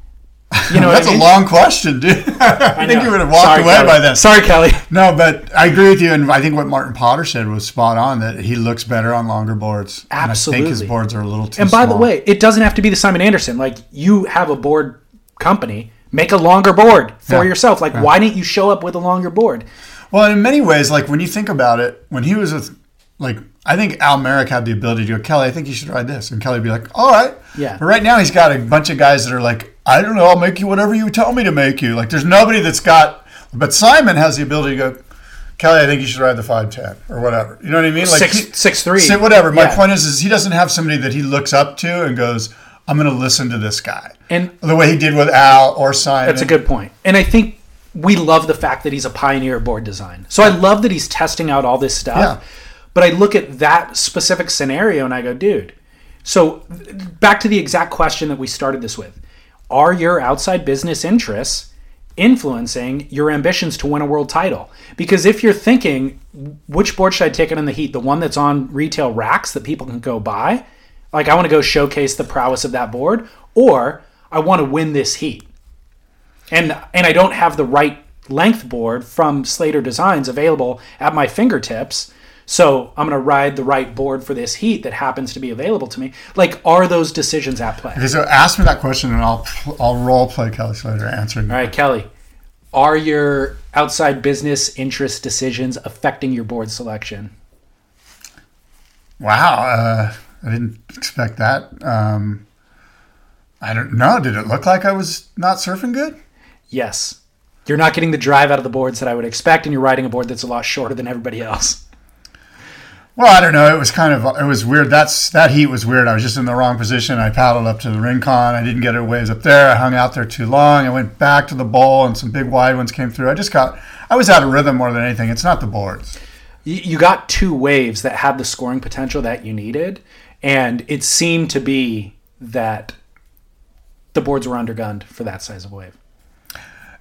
You know [laughs] That's I a mean? long question, dude. [laughs] I, think you would have walked Sorry, away Kelly. by then. Sorry, Kelly. No, but I agree with you, and I think what Martin Potter said was spot on. That he looks better on longer boards. And I think his boards are a little too. And by the way, it doesn't have to be the Simon Anderson. Like you have a board company, make a longer board for Yeah. yourself. Like why didn't you show up with a longer board? Well, in many ways, like when you think about it, when he was with, like, I think Al Merrick had the ability to go, Kelly, I think you should ride this. And Kelly would be like, all right. Yeah. But right now, he's got a bunch of guys that are like, I don't know, I'll make you whatever you tell me to make you. Like, there's nobody that's got, but Simon has the ability to go, Kelly, I think you should ride the 510 or whatever. You know what I mean? Like, Six- he- six three. whatever. My Yeah. point is, is he doesn't have somebody that he looks up to and goes, I'm going to listen to this guy. And The way he did with Al or Simon. That's a good point. And I think we love the fact that he's a pioneer of board design. So I love that he's testing out all this stuff. Yeah. But I look at that specific scenario and I go, dude. So back to the exact question that we started this with. Are your outside business interests influencing your ambitions to win a world title? Because if you're thinking, which board should I take it in the heat? The one that's on retail racks that people can go buy? Like I want to go showcase the prowess of that board, or I want to win this heat and and I don't have the right length board from Slater Designs available at my fingertips. So I'm going to ride the right board for this heat that happens to be available to me. Like, are those decisions at play? Okay, so ask me that question and I'll I'll role play Kelly Slater answering. All right, Kelly, are your outside business interest decisions affecting your board selection? Wow, uh, I didn't expect that. Um, I don't know. Did it look like I was not surfing good? Yes. You're not getting the drive out of the boards that I would expect, and you're riding a board that's a lot shorter than everybody else. Well, I don't know. It was kind of it was weird. That's that heat was weird. I was just in the wrong position. I paddled up to the rincon. I didn't get it waves up there. I hung out there too long. I went back to the bowl, and some big wide ones came through. I just got I was out of rhythm more than anything. It's not the boards. You, you got two waves that had the scoring potential that you needed, and it seemed to be that the boards were undergunned for that size of wave.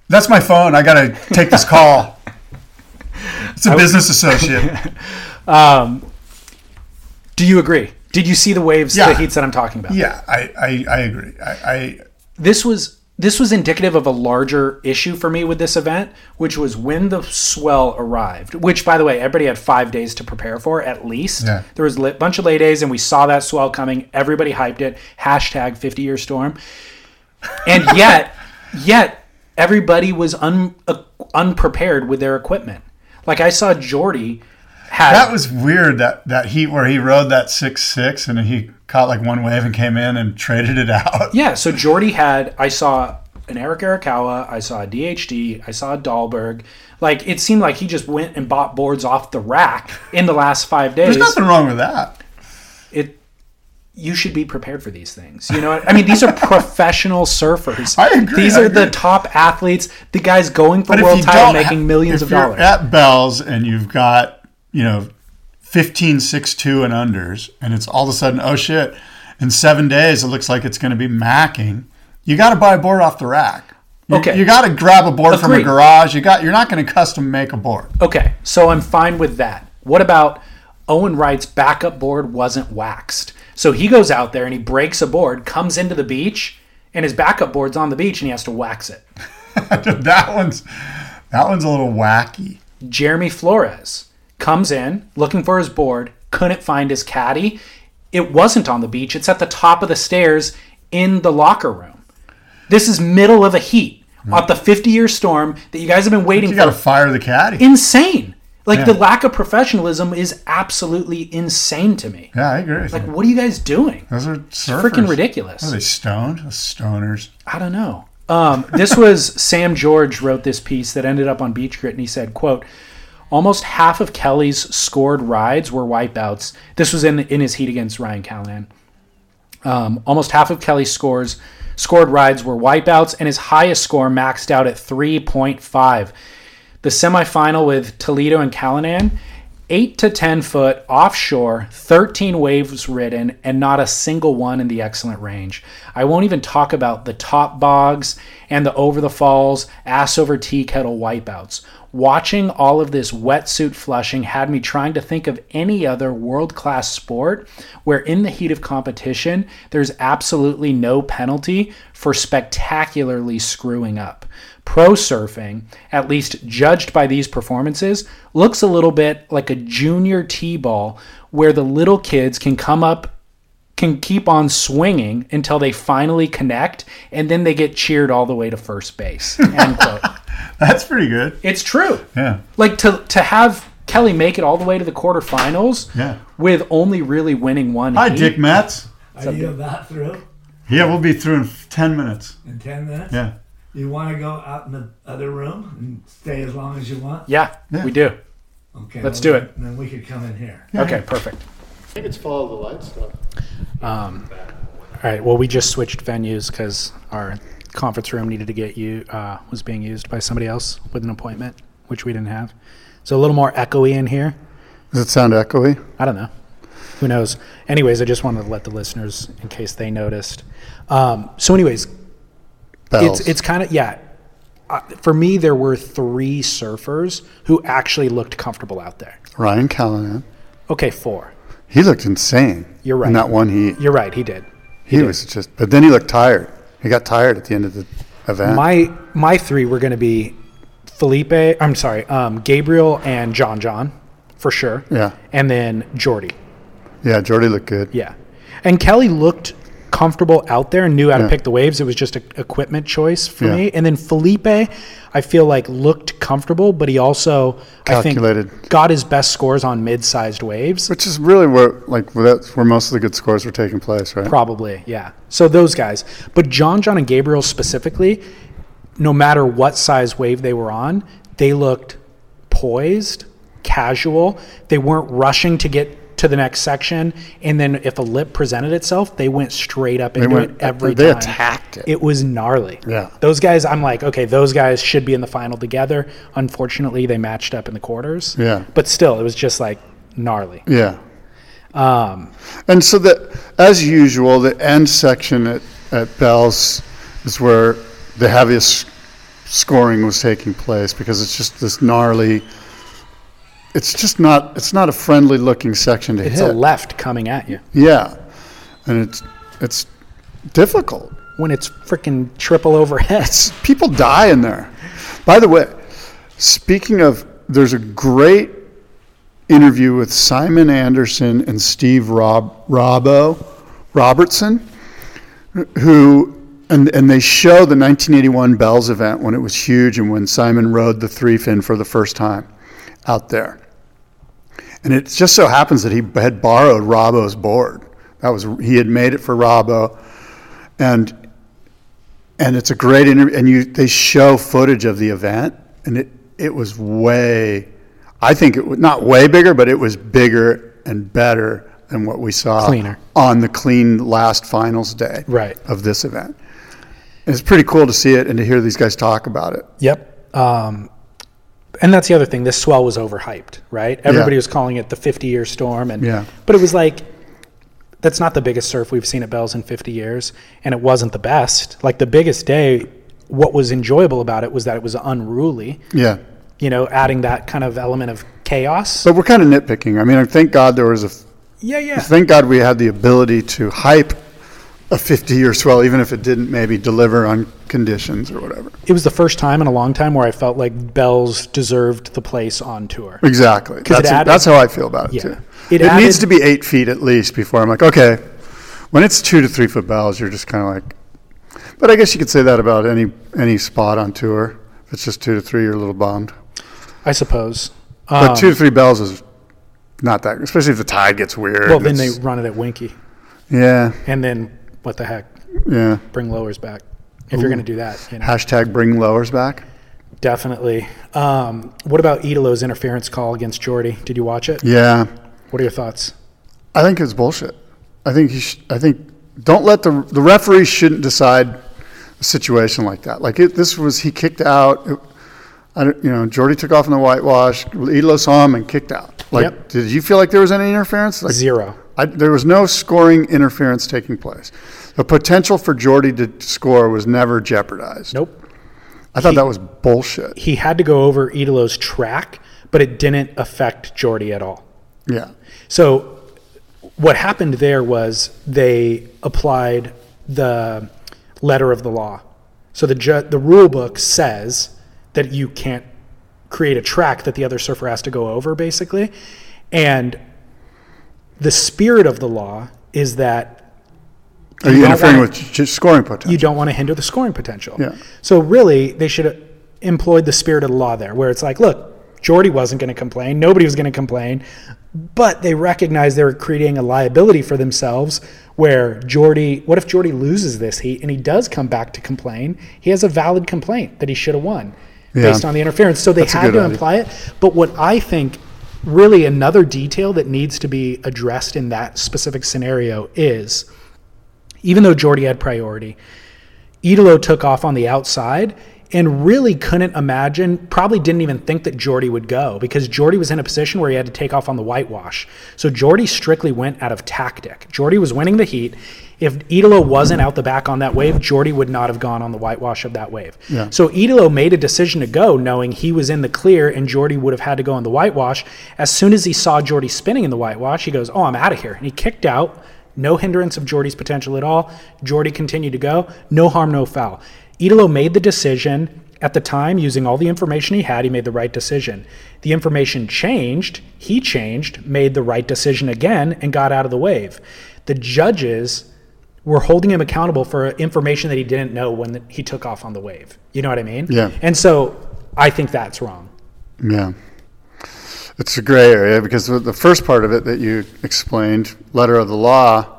That's my phone. I got to take this call. It's a business [laughs] associate. Do you agree? Did you see the waves, Yeah. the heats that I'm talking about? Yeah, I, I, I agree. I, I this was this was indicative of a larger issue for me with this event, which was when the swell arrived. Which, by the way, everybody had five days to prepare for at least. Yeah. There was a bunch of lay days, and we saw that swell coming. Everybody hyped it. Hashtag fifty year storm. And yet, [laughs] yet everybody was un, uh, unprepared with their equipment. Like I saw Jordy had that was weird. That that heat where he rode that six six and he caught like one wave and came in and traded it out. Yeah, so Jordy had I saw an Eric Arakawa, I saw a DHD, I saw a Dahlberg. Like it seemed like he just went and bought boards off the rack in the last five days. There's nothing wrong with that. You should be prepared for these things. You know I mean? These are [laughs] professional surfers. I agree, These I are the top athletes, the guys going for But world title making ha- millions if of you're dollars. at Bell's and you've got you know 15 6 2 and unders and it's all of a sudden oh shit in seven days it looks like it's going to be macking you got to buy a board off the rack you, Okay. you got to grab a board from a garage you got you're not going to custom make a board Okay, so I'm fine with that. What about Owen Wright's backup board wasn't waxed? So he goes out there and he breaks a board, comes into the beach, and his backup board's on the beach and he has to wax it. [laughs] that one's that one's a little wacky Jeremy Flores comes in looking for his board, couldn't find his caddy. It wasn't on the beach, it's at the top of the stairs in the locker room. This is middle of a heat. Hmm. At the 50 year storm that you guys have been waiting you for You got to fire the caddy insane. Like Yeah. the lack of professionalism is absolutely insane to me. yeah i agree Like, you. what are you guys doing? those are. Freaking ridiculous. are they stoned Those stoners I don't know. Um, this was [laughs] Sam George wrote this piece that ended up on BeachGrit, and he said, "quote Almost half of Kelly's scored rides were wipeouts. This was in in his heat against Ryan Callahan. Um, almost half of Kelly's scores scored rides were wipeouts, and his highest score maxed out at 3.5. The semifinal with Toledo and Callahan, 8 to 10 foot offshore, 13 waves ridden, and not a single one in the excellent range. I won't even talk about the top bogs and the over the falls, ass over tea kettle wipeouts. Watching all of this wetsuit flushing had me trying to think of any other world class sport where, in the heat of competition, there's absolutely no penalty for spectacularly screwing up. Pro surfing, at least judged by these performances, looks a little bit like a junior T ball where the little kids can come up can keep on swinging until they finally connect and then they get cheered all the way to first base. [laughs] End quote. that's pretty good It's true. yeah Like to to have Kelly make it all the way to the quarterfinals Yeah. with only really winning one. hi heat. dick metz Are you about through yeah we'll be through in 10 minutes in 10 minutes? yeah You want to go out in the other room and stay as long as you want? Yeah, Yeah. we do. Okay. Let's well, do then- it. Then we could come in here. Okay, perfect. I think it's follow the light stuff. Um, all right. Well, we just switched venues because our conference room needed to get you uh, was being used by somebody else with an appointment, which we didn't have. So a little more echoey in here. does it sound echoey I don't know. Who knows? Anyways, I just wanted to let the listeners, in case they noticed. Um, so, anyways, Bells. it's it's kind of yeah. Uh, for me, there were three surfers who actually looked comfortable out there. ryan callahan Okay, four. He looked insane. You're right. In that one heat, You're right. He did. he, was just. But then he looked tired. He got tired at the end of the event. My my three were going to be Filipe. I'm sorry, um, Gabriel and John John, for sure. Yeah. And then Jordy. yeah, Jordy looked good. Yeah. And Kelly looked comfortable out there and knew how to Yeah. pick the waves. It was just a equipment choice for Yeah. me. And then Filipe, I feel like looked comfortable, but he also Calculated. I think got his best scores on mid-sized waves. Which is really where, like, that's where most of the good scores were taking place, right? Probably, yeah. So those guys. But John, John, and Gabriel specifically, no matter what size wave they were on, they looked poised, casual. They weren't rushing to get to the next section, and then if a lip presented itself, they went straight up into went- it every they time. attacked it. It was gnarly. Yeah. Those guys, I'm like, okay, those guys should be in the final together. Unfortunately, they matched up in the quarters. Yeah. But still, it was just like gnarly. Yeah. Um, And so that, as usual, the end section at, at Bell's is where the heaviest scoring was taking place because it's just this gnarly. It's just not. It's not a friendly looking section to it's hit. a left coming at you yeah, and it's it's difficult. when it's freaking triple overhead. It's, people die in there. By the way, speaking of, there's a great interview with Simon Anderson and Steve Rob, Robbo Robertson, who and and they show the 1981 Bells event when it was huge and when Simon rode the three fin for the first time out there. And it just so happens that he had borrowed Robbo's board. That was he had made it for Robbo, and and it's a great interview. And you they show footage of the event, and it it was way, I think it was not way bigger, but it was bigger and better than what we saw Cleaner. on the clean last finals day Right. of this event. It's pretty cool to see it and to hear these guys talk about it. Yep. Um, and that's the other thing. This swell was overhyped, right? Everybody was calling it the 50 year storm. And, Yeah. But it was like, that's not the biggest surf we've seen at Bells in 50 years. And it wasn't the best. Like the biggest day, what was enjoyable about it was that it was unruly, Yeah. you know, adding that kind of element of chaos. But we're kind of nitpicking. I mean, thank God there was a yeah, yeah. Thank God we had the ability to hype a 50 year swell, even if it didn't maybe deliver on conditions or whatever. It was the first time in a long time where I felt like Bells deserved the place on tour. Exactly. That's, added- that's how I feel about it Yeah. too. It It, needs to be eight feet at least before I'm like, okay. When it's two to three foot bells, you're just kind of like. But I guess you could say that about any any spot on tour. If it's just two to three, you're a little bummed. I suppose. But Um, two to three bells is not that, especially if the tide gets weird. Well, then they run it at Winky. yeah, And then what the heck? yeah. Bring lowers back. If you're going to do that, you know. Hashtag bring lowers back. Definitely. Um, what about Italo's interference call against Jordy? Did you watch it? Yeah. What are your thoughts? I think it's bullshit. I think he. Sh- I think don't let the the referee shouldn't decide a situation like that. Like it, this was he kicked out. It- I don't, you know, Jordy took off in the whitewash. Italo saw him and kicked out. Like, Yep. did you feel like there was any interference? Like, Zero. I, there was no scoring interference taking place. The potential for Jordy to score was never jeopardized. Nope. I thought that was bullshit. He had to go over Italo's track, but it didn't affect Jordy at all. Yeah. So what happened there was they applied the letter of the law. So the ju- the rule book says that you can't create a track that the other surfer has to go over, basically, and the spirit of the law is that Are you interfering wanna- with scoring potential? you don't want to hinder the scoring potential. Yeah. So really, they should have employed the spirit of the law there, where it's like, look, Jordy wasn't going to complain, nobody was going to complain, but they recognized they were creating a liability for themselves. Where Jordy, what if Jordy loses this heat and he does come back to complain? He has a valid complaint that he should have won Yeah. based on the interference. So they That's had to idea. imply it. But what I think really another detail that needs to be addressed in that specific scenario is even though Jordy had priority, Italo took off on the outside and really couldn't imagine, probably didn't even think that Jordy would go because Jordy was in a position where he had to take off on the whitewash. So Jordy strictly went out of tactic. Jordy was winning the heat. If Italo wasn't out the back on that wave, Jordy would not have gone on the whitewash of that wave. Yeah. So Italo made a decision to go knowing he was in the clear and Jordy would have had to go on the whitewash. As soon as he saw Jordy spinning in the whitewash, he goes, Oh, I'm out of here. And he kicked out. No hindrance of Jordy's potential at all. Jordy continued to go. No harm, no foul. Italo made the decision at the time using all the information he had. He made the right decision. The information changed. He changed, made the right decision again, and got out of the wave. The judges were holding him accountable for information that he didn't know when he took off on the wave. You know what I mean? Yeah. And so I think that's wrong. Yeah. It's a gray area because the- first part of it that you explained, letter of the law,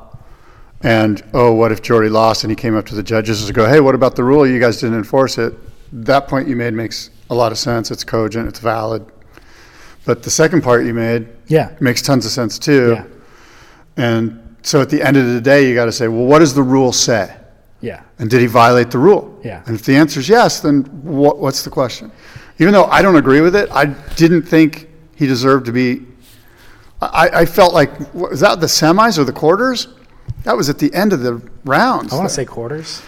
and oh, what if Jordy lost and he came up to the judges and go, hey, what about the rule? You guys didn't enforce it. That point you made makes a lot of sense. It's cogent, it's valid. But the second part you made Yeah. makes tons of sense too. Yeah. And so at the end of the day, you got to say, well, what does the rule say? Yeah. And did he violate the rule? Yeah. And if the answer is yes, then what, what's the question? Even though I don't agree with it, I didn't think he deserved to be. I, I felt like, was that the semis or the quarters? That was at the end of the rounds. I want to say quarters.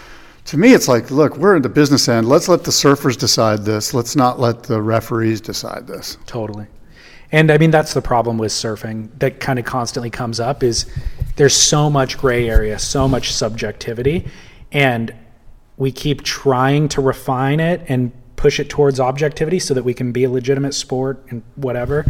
To me, it's like, look, we're in the business end. Let's let the surfers decide this. Let's not let the referees decide this. Totally. And I mean that's the problem with surfing that kind of constantly comes up is there's so much gray area, so much subjectivity and we keep trying to refine it and push it towards objectivity so that we can be a legitimate sport and whatever.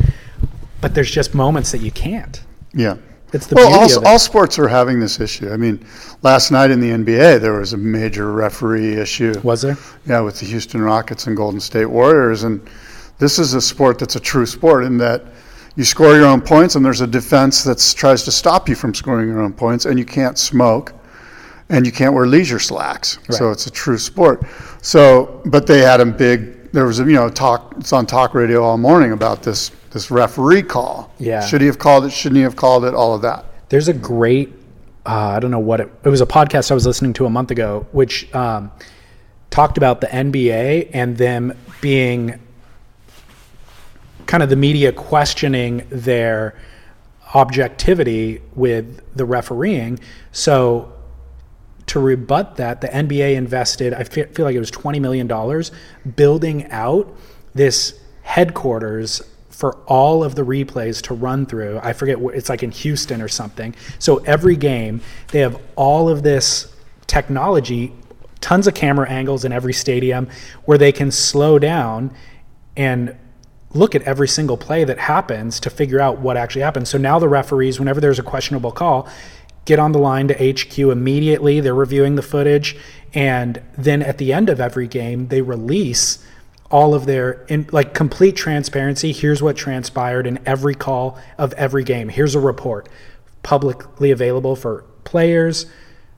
But there's just moments that you can't. Yeah. It's the well, all, all sports are having this issue. I mean, last night in the NBA, there was a major referee issue. Was there? Yeah, with the Houston Rockets and Golden State Warriors. And this is a sport that's a true sport in that you score your own points and there's a defense that tries to stop you from scoring your own points and you can't smoke and you can't wear leisure slacks. So it's a true sport. So, but they had a big, there was a, you know, talk, it's on talk radio all morning about this, this referee call. Yeah. Should he have called it? Shouldn't he have called it? All of that. There's a great, uh, I don't know what it, it was a podcast I was listening to a month ago, which um, talked about the NBA and them being kind of the media questioning their objectivity with the refereeing. So to rebut that, the NBA invested, I feel like it was $20 million, building out this headquarters for all of the replays to run through. I forget, it's like in Houston or something. So every game, they have all of this technology, tons of camera angles in every stadium where they can slow down and look at every single play that happens to figure out what actually happened. So now the referees, whenever there's a questionable call, get on the line to HQ immediately. They're reviewing the footage. And then at the end of every game, they release all of their in like complete transparency. Here's what transpired in every call of every game. Here's a report publicly available for players,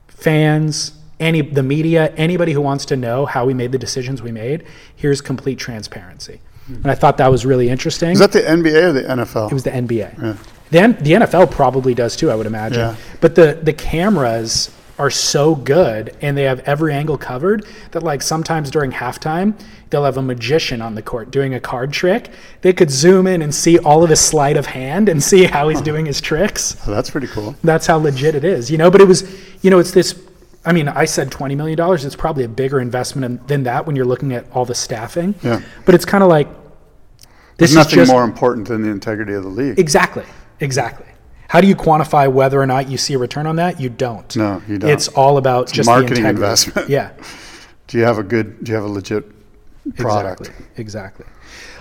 fans, any the media, anybody who wants to know how we made the decisions we made. Here's complete transparency. And I thought that was really interesting. Is that the NBA or the NFL? It was the NBA. The, N- the NFL probably does too, I would imagine. Yeah. But the, the cameras are so good and they have every angle covered that like sometimes during halftime they'll have a magician on the court doing a card trick. They could zoom in and see all of his sleight of hand and see how he's doing his tricks. Oh, [laughs] that's pretty cool. That's how legit it is, you know. But it was, you know, it's this. I mean, I said twenty million dollars. It's probably a bigger investment than that when you're looking at all the staffing. Yeah. But it's kind of like this There's nothing is just more important than the integrity of the league. exactly, exactly. How do you quantify whether or not you see a return on that? You don't. No, you don't. It's all about It's just marketing the integrity. investment. Yeah. [laughs] Do you have a good? Do you have a legit product? Exactly. Exactly.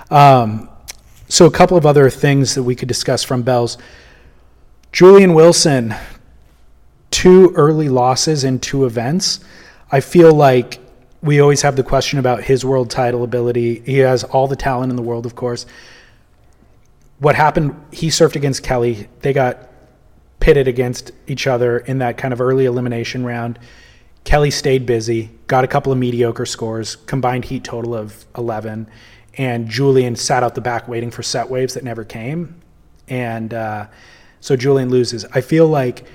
Um, so a couple of other things that we could discuss from Bell's. Julian Wilson, two early losses in two events. I feel like we always have the question about his world title ability. He has all the talent in the world, of course. What happened? He surfed against Kelly. They got pitted against each other in that kind of early elimination round. Kelly stayed busy, got a couple of mediocre scores, combined heat total of 11, and Julian sat out the back waiting for set waves that never came. And uh, so Julian loses. I feel like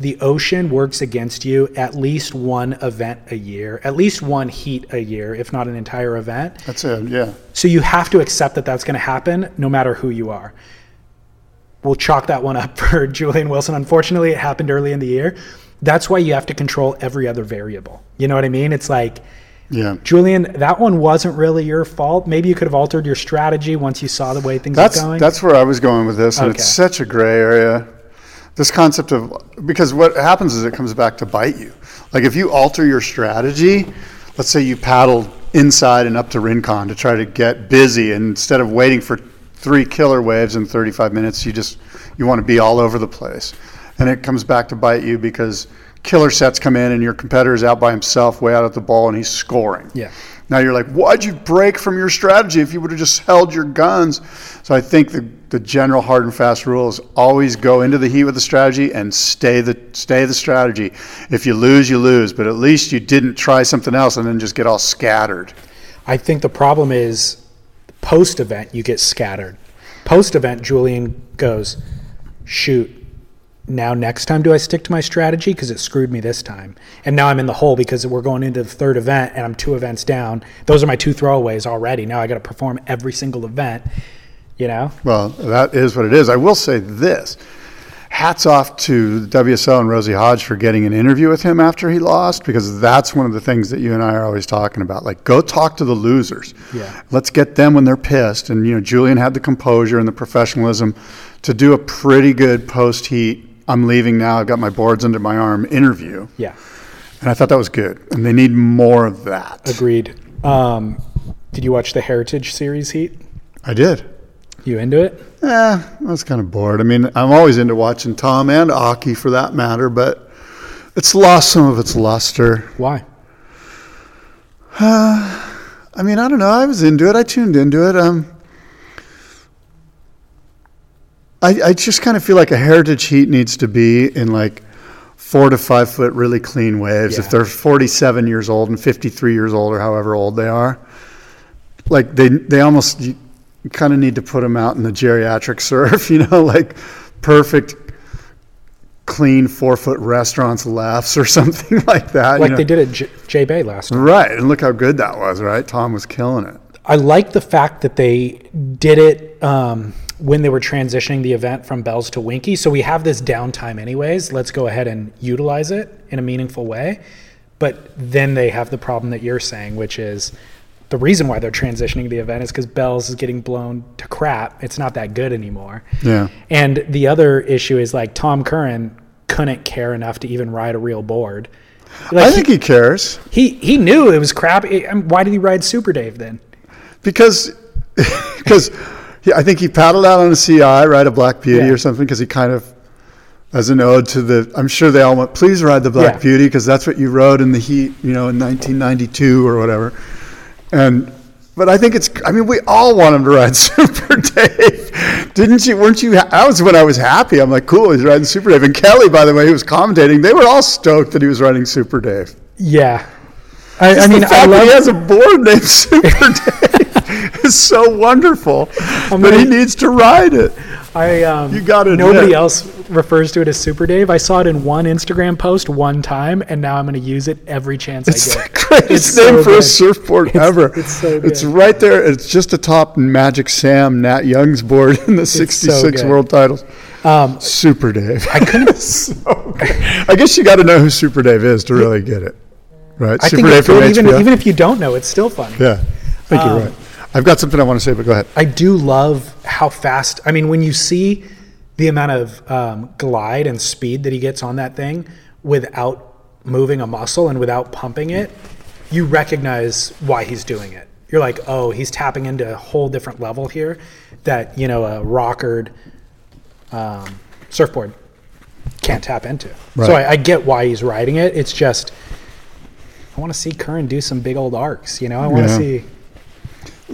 the ocean works against you at least one event a year, at least one heat a year, if not an entire event. That's it. Yeah. So you have to accept that that's going to happen no matter who you are. We'll chalk that one up [laughs] for Julian Wilson. Unfortunately, it happened early in the year. That's why you have to control every other variable. You know what I mean? It's like, Yeah. Julian, that one wasn't really your fault. Maybe you could have altered your strategy once you saw the way things That's were going. that's where I was going with this, and Okay. it's such a gray area. This concept of because what happens is it comes back to bite you. Like if you alter your strategy, let's say you paddled inside and up to Rincon to try to get busy, and instead of waiting for three killer waves in 35 minutes, you just you want to be all over the place, and it comes back to bite you because killer sets come in and your competitor's out by himself, way out at the ball, and he's scoring. Yeah. Now you're like, why'd you break from your strategy if you would have just held your guns? So I think the, the general hard and fast rule is always go into the heat with the strategy and stay the stay the strategy. If you lose, you lose, but at least you didn't try something else and then just get all scattered. I think the problem is post event, you get scattered. Post event, Julian goes, shoot. Now, next time, do I stick to my strategy? Because it screwed me this time. And now I'm in the hole because we're going into the third event and I'm two events down. Those are my two throwaways already. Now I got to perform every single event, you know? Well, that is what it is. I will say this hats off to WSL and Rosie Hodge for getting an interview with him after he lost because that's one of the things that you and I are always talking about. Like, go talk to the losers. Yeah. Let's get them when they're pissed. And, you know, Julian had the composure and the professionalism to do a pretty good post heat. I'm leaving now. I've got my boards under my arm interview. Yeah. And I thought that was good. And they need more of that. Agreed. Um, did you watch the Heritage Series heat? I did. You into it? Yeah, I was kind of bored. I mean, I'm always into watching Tom and Occy for that matter, but it's lost some of its luster. Why? Uh, [sighs] I mean, I don't know. I was into it. I tuned into it. Um, I, I just kind of feel like a heritage heat needs to be in like four to five foot really clean waves. If they're 47 years old and 53 years old or however old they are, like they they almost kind of need to put them out in the geriatric [laughs] surf, you know, like perfect clean four foot restaurants lefts or [laughs] something like that. you Like know. they did at J, J Bay last time. Right, and look how good that was, right? Tom was killing it. I like the fact that they did it um, when they were transitioning the event from Bells to Winky. So we have this downtime, anyways. Let's go ahead and utilize it in a meaningful way. But then they have the problem that you're saying, which is the reason why they're transitioning the event is because Bells is getting blown to crap. It's not that good anymore. Yeah. And the other issue is like Tom Curren couldn't care enough to even ride a real board. Like I think he cares he he knew it was crap. Mean, um, Why did he ride Super Dave then? because [laughs] because I think he paddled out on a CI, right, a Black Beauty Yeah. or something, because he kind of as an ode to the. I'm sure they all went, please ride the Black Yeah. Beauty because that's what you rode in the heat, you know, in 1992 or whatever. And but I think it's. I mean, we all want him to ride [laughs] Super Dave, didn't you? Weren't you? ha- That was when I was happy. I'm like, cool, he's riding Super Dave. And Kelly, by the way, who was commentating, they were all stoked that he was riding Super Dave. Yeah. I, I mean, the I that love he has a board named [laughs] Super Dave is so wonderful. but he gonna- needs to ride it. I um, You gotta Nobody admit. else refers to it as Super Dave. I saw it in one Instagram post one time, and now I'm going to use it every chance It's I the get. greatest so name for a surfboard It's- ever. it's so It's right there. It's just atop Magic Sam Nat Young's board in the 66 good. world titles. Um, Super Dave. I couldn't. [laughs] so good. I guess you got to know who Super Dave is to really get it. Right? I Super think Dave it's good, even even if you don't know, it's still fun. yeah. I think you're Um, right. I've got something I want to say, but go ahead. I do love how fast. I mean, when you see the amount of um, glide and speed that he gets on that thing without moving a muscle and without pumping it, you recognize why he's doing it. You're like, oh, he's tapping into a whole different level here that you know a rockered um, surfboard can't tap into. So I, I get why he's riding it. It's just I want to see Curren do some big old arcs. You know, I want to Yeah. see.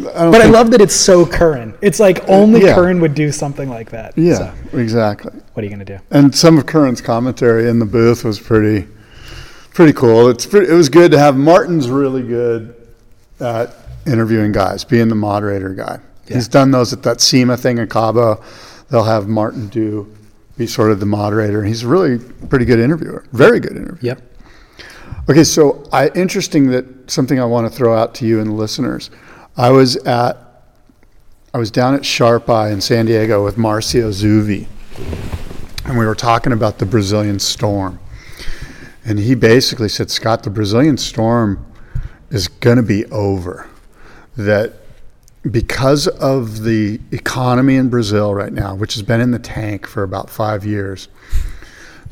I But I love that it's so Curren. It's like only yeah. Curren would do something like that. Yeah, So, exactly. what are you gonna do? And some of Curren's commentary in the booth was pretty, pretty cool. It's pretty, it was good to have Martin's really good at interviewing guys, being the moderator guy. He's done those at that SIMA thing in Cabo. They'll have Martin do be sort of the moderator. He's a really pretty good interviewer, very good interviewer. Yep. Okay, so I interesting that something I want to throw out to you and the listeners. I was at I was down at Sharpeye in San Diego with Marcio Zouvi, and we were talking about the Brazilian storm. And he basically said, Scott, the Brazilian storm is going to be over. That because of the economy in Brazil right now, which has been in the tank for about five years,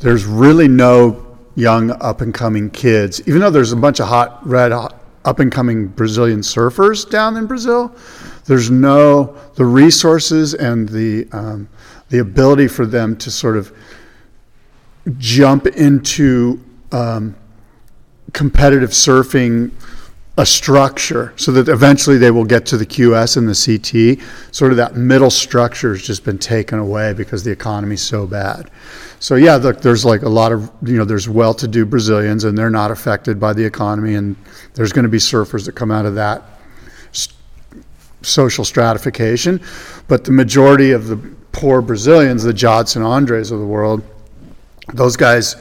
there's really no young up and coming kids, even though there's a bunch of hot, red, up and coming Brazilian surfers down in Brazil. There's no the resources and the um, the ability for them to sort of jump into um, competitive surfing a structure so that eventually they will get to the QS and the CT. Sort of that middle structure has just been taken away because the economy's so bad. So yeah, look, there's like a lot of you know, there's well-to-do Brazilians and they're not affected by the economy, and there's going to be surfers that come out of that social stratification, but the majority of the poor Brazilians, the Jadson Andres of the world, those guys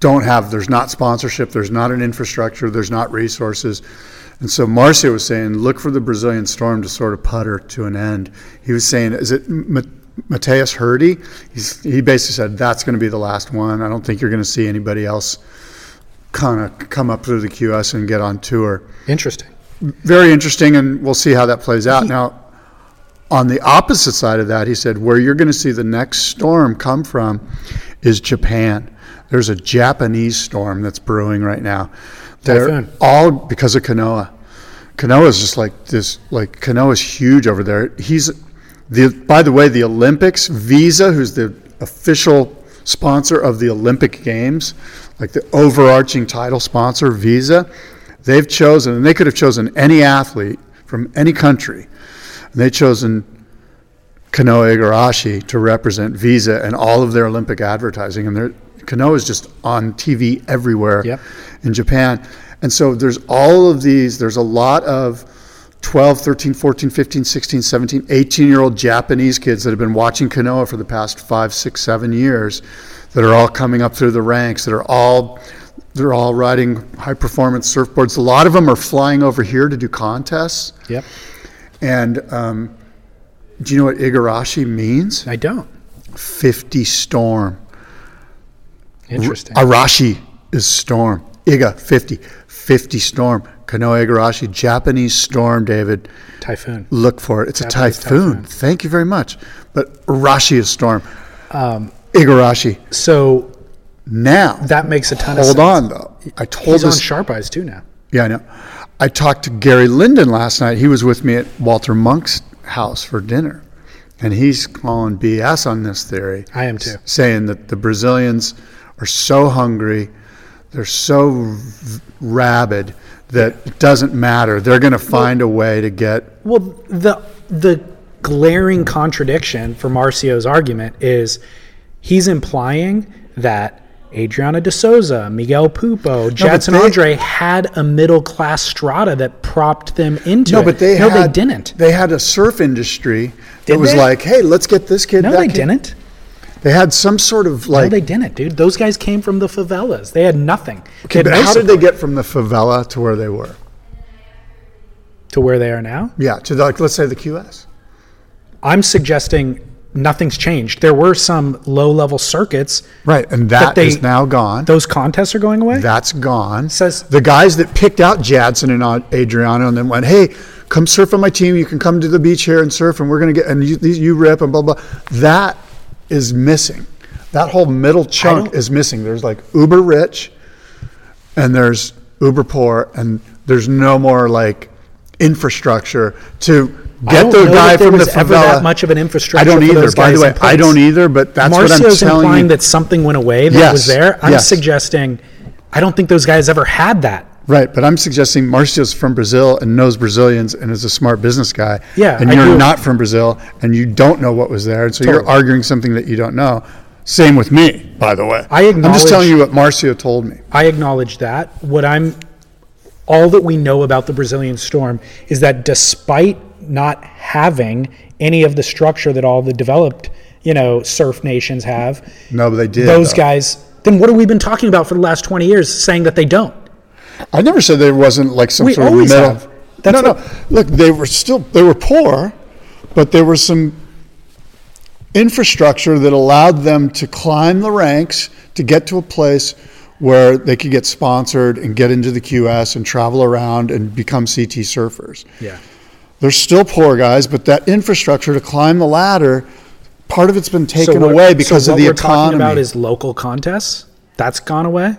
don't have, there's not sponsorship, there's not an infrastructure, there's not resources. And so Marcio was saying, look for the Brazilian storm to sort of putter to an end. He was saying, is it Ma- Mateus Herdy? He's, he basically said, that's going to be the last one. I don't think you're going to see anybody else kind of come up through the QS and get on tour. Interesting. Very interesting, and we'll see how that plays out. Now, on the opposite side of that, he said, where you're going to see the next storm come from is Japan. There's a Japanese storm that's brewing right now. They're Typhoon. all because of Kanoa. Is just like this. Like Kanoa is huge over there. He's the. By the way, the Olympics. Visa, who's the official sponsor of the Olympic Games, like the overarching title sponsor, Visa, they've chosen, and they could have chosen any athlete from any country, and they've chosen Kanoa Igarashi to represent Visa and all of their Olympic advertising. And Kanoa is just on TV everywhere Yep. in Japan. And so there's all of these, there's a lot of 12, 13, 14, 15, 16, 17, 18 year old Japanese kids that have been watching Kanoa for the past five, six, seven years that are all coming up through the ranks, that are all. They're all riding high performance surfboards. A lot of them are flying over here to do contests. Yep. And um, do you know what Igarashi means? I don't. 50 storm. Interesting. Arashi is storm. Iga, 50. 50 storm. Kanoa Igarashi, Japanese storm, David. Typhoon. Look for it. It's Japanese a typhoon. typhoon. Thank you very much. But Arashi is storm. Um, Igarashi. so Now, that makes a ton of hold on, though. I told He's on this. Sharp Eyes too now. Yeah, I know. I talked to Gary Linden last night. He was with me at Walter Munk's house for dinner. And he's calling BS on this theory. I am too. Saying that the Brazilians are so hungry, they're so rabid that it doesn't matter. They're going to find a way to get. Well, the the glaring contradiction for Marcio's argument is he's implying that Adriano de Souza, Miguel Pupo, Jadson they- Andre had a middle class strata that propped them into No, it. but they no, had, they didn't. They had a surf industry that was they? like, hey, let's get this kid. No, they kid." didn't. They had some sort of like. no, they didn't, dude. Those guys came from the favelas. They had nothing. Okay, had but no how did they get from the favela to where they were? to where they are now? Yeah, to the, like let's say the QS. I'm suggesting nothing's changed. There were some low level circuits. Right, and that that is now gone. Those contests are going away. That's gone. Says- the guys that picked out Jadson and uh, Adriano and then went, "Hey, come surf on my team. You can come to the beach here and surf, and we're gonna get and you, you rip and blah blah." That is missing. That whole middle chunk is missing. There's like uber rich, and there's uber poor, and there's no more like infrastructure to get the guy from the ever favela. that much of an infrastructure I don't for either. those By the guys way, in I don't either. But that's what I'm Marcio's telling implying you. that something went away that Yes, was there. I'm yes. suggesting I don't think those guys ever had that. Right, but I'm suggesting Marcio's from Brazil and knows Brazilians and is a smart business guy. Yeah, and I you're do. not from Brazil and you don't know what was there, and so you're arguing something that you don't know. Same with me, by the way. I I'm just telling you what Marcio told me. I acknowledge that. What I'm all that we know about the Brazilian storm is that despite not having any of the structure that all the developed, you know, surf nations have, No, but they did. those though. guys then what have we been talking about for the last 20 years saying that they don't? I never said there wasn't like some We sort of always middle. have. That's no, no. Look, they were still they were poor, but there was some infrastructure that allowed them to climb the ranks to get to a place where they could get sponsored and get into the QS and travel around and become CT surfers. Yeah. They're still poor guys, but that infrastructure to climb the ladder, part of it's been taken what- away because so of the economy. what we're talking about is local contests. That's gone away.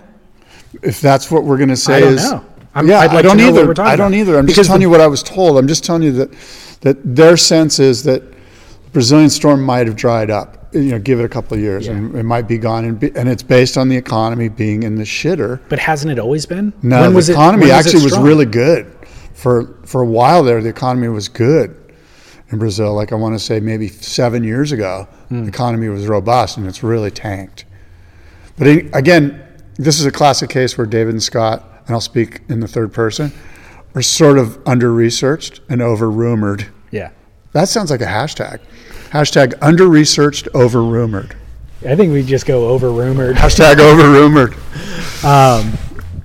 If that's what we're going to say I don't is know. I'm- yeah, like I don't to know what either. we're talking I don't about. either. I'm Because just telling the- you what I was told. I'm just telling you that that their sense is that the Brazilian storm might have dried up. You know, give it a couple of years and it might be gone. And, be, and it's based on the economy being in the shitter. But hasn't it always been? No, When the was economy it actually was strong? really good for for a while there. The economy was good in Brazil. Like I want to say maybe seven years ago, Hmm. the economy was robust and it's really tanked. But it, again, this is a classic case where David and Scott, and I'll speak in the third person, are sort of under researched and over rumored. Yeah. That sounds like a hashtag. Hashtag under researched, over rumored. I think we just go over rumored. Hashtag over rumored. Um,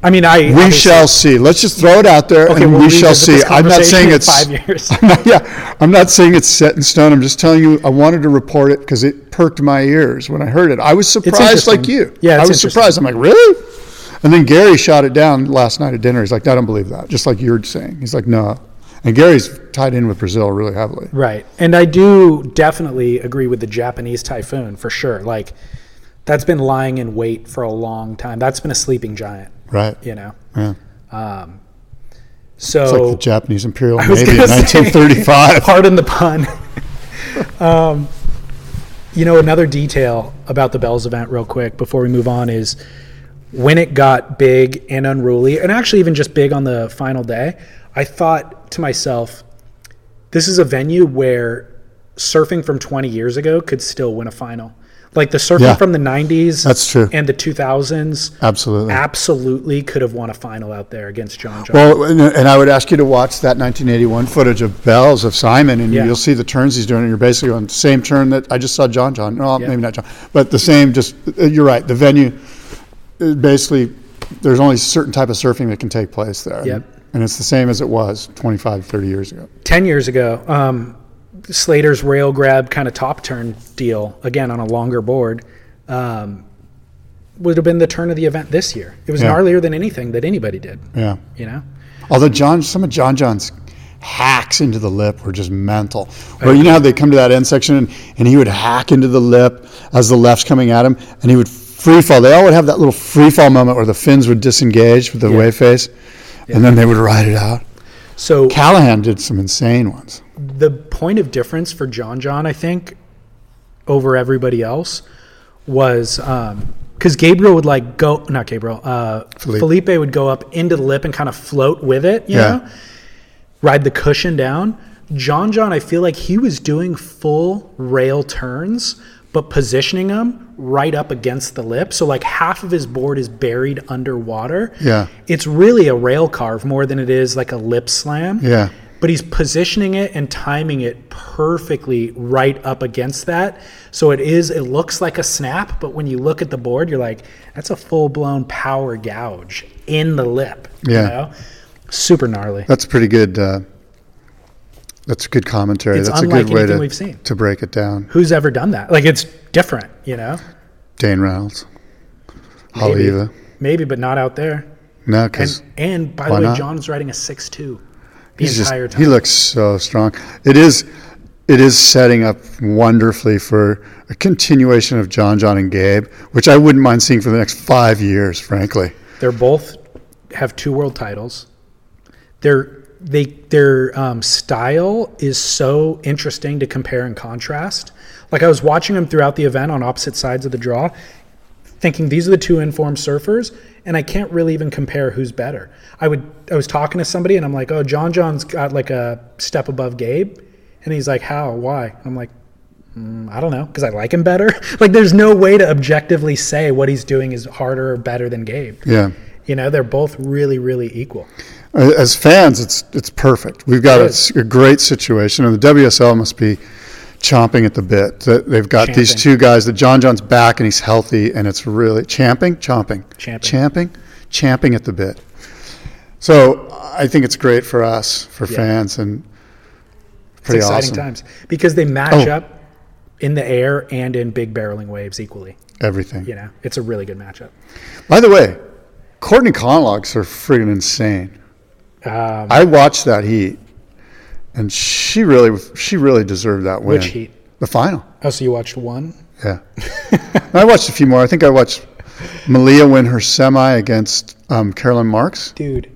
I mean, I We obviously- shall see. Let's just throw it out there Okay, and we'll we shall revisit see. this I'm not saying conversation in it's five years. [laughs] I'm not, yeah, I'm not saying it's set in stone. I'm just telling you I wanted to report it because it perked my ears when I heard it. I was surprised like interesting. you. Yeah, I it's was interesting. surprised. I'm like, really? And then Gary shot it down last night at dinner. He's like, I don't believe that. Just like you're saying. He's like, no. And Gary's tied in with Brazil really heavily. Right. And I do definitely agree with the Japanese typhoon for sure. Like that's been lying in wait for a long time. That's been a sleeping giant, Right. you know. Yeah. Um so It's like the Japanese Imperial [laughs] Navy in gonna say- 1935. [laughs] Pardon the pun. [laughs] um, you know, another detail about the Bells event, real quick, before we move on, is when it got big and unruly, and actually even just big on the final day, I thought to myself, this is a venue where surfing from 20 years ago could still win a final. Like the surfing Yeah. from the 90s That's true. and the 2000s Absolutely. absolutely could have won a final out there against John John. Well, and, and I would ask you to watch that 1981 footage of Bells of Simon, and Yeah. you'll see the turns he's doing. And you're basically on the same turn that I just saw John John. No, Yeah. maybe not John, but the same. Just uh, you're right. The venue, uh, basically, there's only a certain type of surfing that can take place there. Yep. And it's the same as it was 25, 30 years ago. 10 years ago, um, Slater's rail grab kind of top turn deal, again on a longer board, um, would have been the turn of the event this year. It was Yeah. gnarlier than anything that anybody did, Yeah. you know? Although John, some of John John's hacks into the lip were just mental. Where you know how they come to that end section and, and he would hack into the lip as the left's coming at him, and he would free fall. They all would have that little free fall moment where the fins would disengage with the Yeah. wave face, and then they would ride it out. So Callinan did some insane ones. the point of difference for John John, I think, over everybody else was because Gabriel would like go, not Gabriel, uh, Filipe. Filipe. would go up into the lip and kind of float with it, you Yeah. know, ride the cushion down. John John, I feel like he was doing full rail turns, but positioning them right up against the lip. So like half of his board is buried underwater. Yeah. It's really a rail carve more than it is like a lip slam Yeah. but he's positioning it and timing it perfectly right up against that. So it is, it looks like a snap, but when you look at the board, you're like, that's a full blown power gouge in the lip. Yeah. You know? Super gnarly. That's pretty good. Uh, that's good commentary. It's that's a good way to, we've seen. to break it down. Who's ever done that? Like it's different, you know? Dane Reynolds, Maybe. Maybe, but not out there. No, And, because and by why the way, not? John's riding a 6 2 the He's just entire time. he looks so strong. It is it is setting up wonderfully for a continuation of John John and Gabe, which I wouldn't mind seeing for the next five years, frankly. They're both have two world titles. Their they their um, style is so interesting to compare and contrast. Like I was watching them throughout the event on opposite sides of the draw, thinking these are the two informed surfers, and I can't really even compare who's better. I would I was talking to somebody and I'm like, oh, John John's got like a step above Gabe, and he's like, how? Why? And I'm like. "Mm, I don't know because I like him better. [laughs] like, there's no way to objectively say what he's doing is harder or better than Gabe. Yeah. You know, they're both really, really equal. As fans, it's it's perfect. We've got a, a great situation, and the WSL must be chomping at the bit. That they've got these two guys. That John John's back and he's healthy, and it's really champing, chomping, Champing. champing, champing at the bit. So I think it's great for us, for Yeah. fans, and It's pretty exciting awesome. times because they match Oh. up in the air and in big barreling waves equally. Everything. You know, it's a really good matchup. By the way, Courtney Conlogue's are freaking insane. Um, I watched that heat, and she really, she really deserved that win. Which heat? The final. oh, so you watched one? Yeah. [laughs] I watched a few more. I think I watched Malia win her semi against um, Caroline Marks. Dude,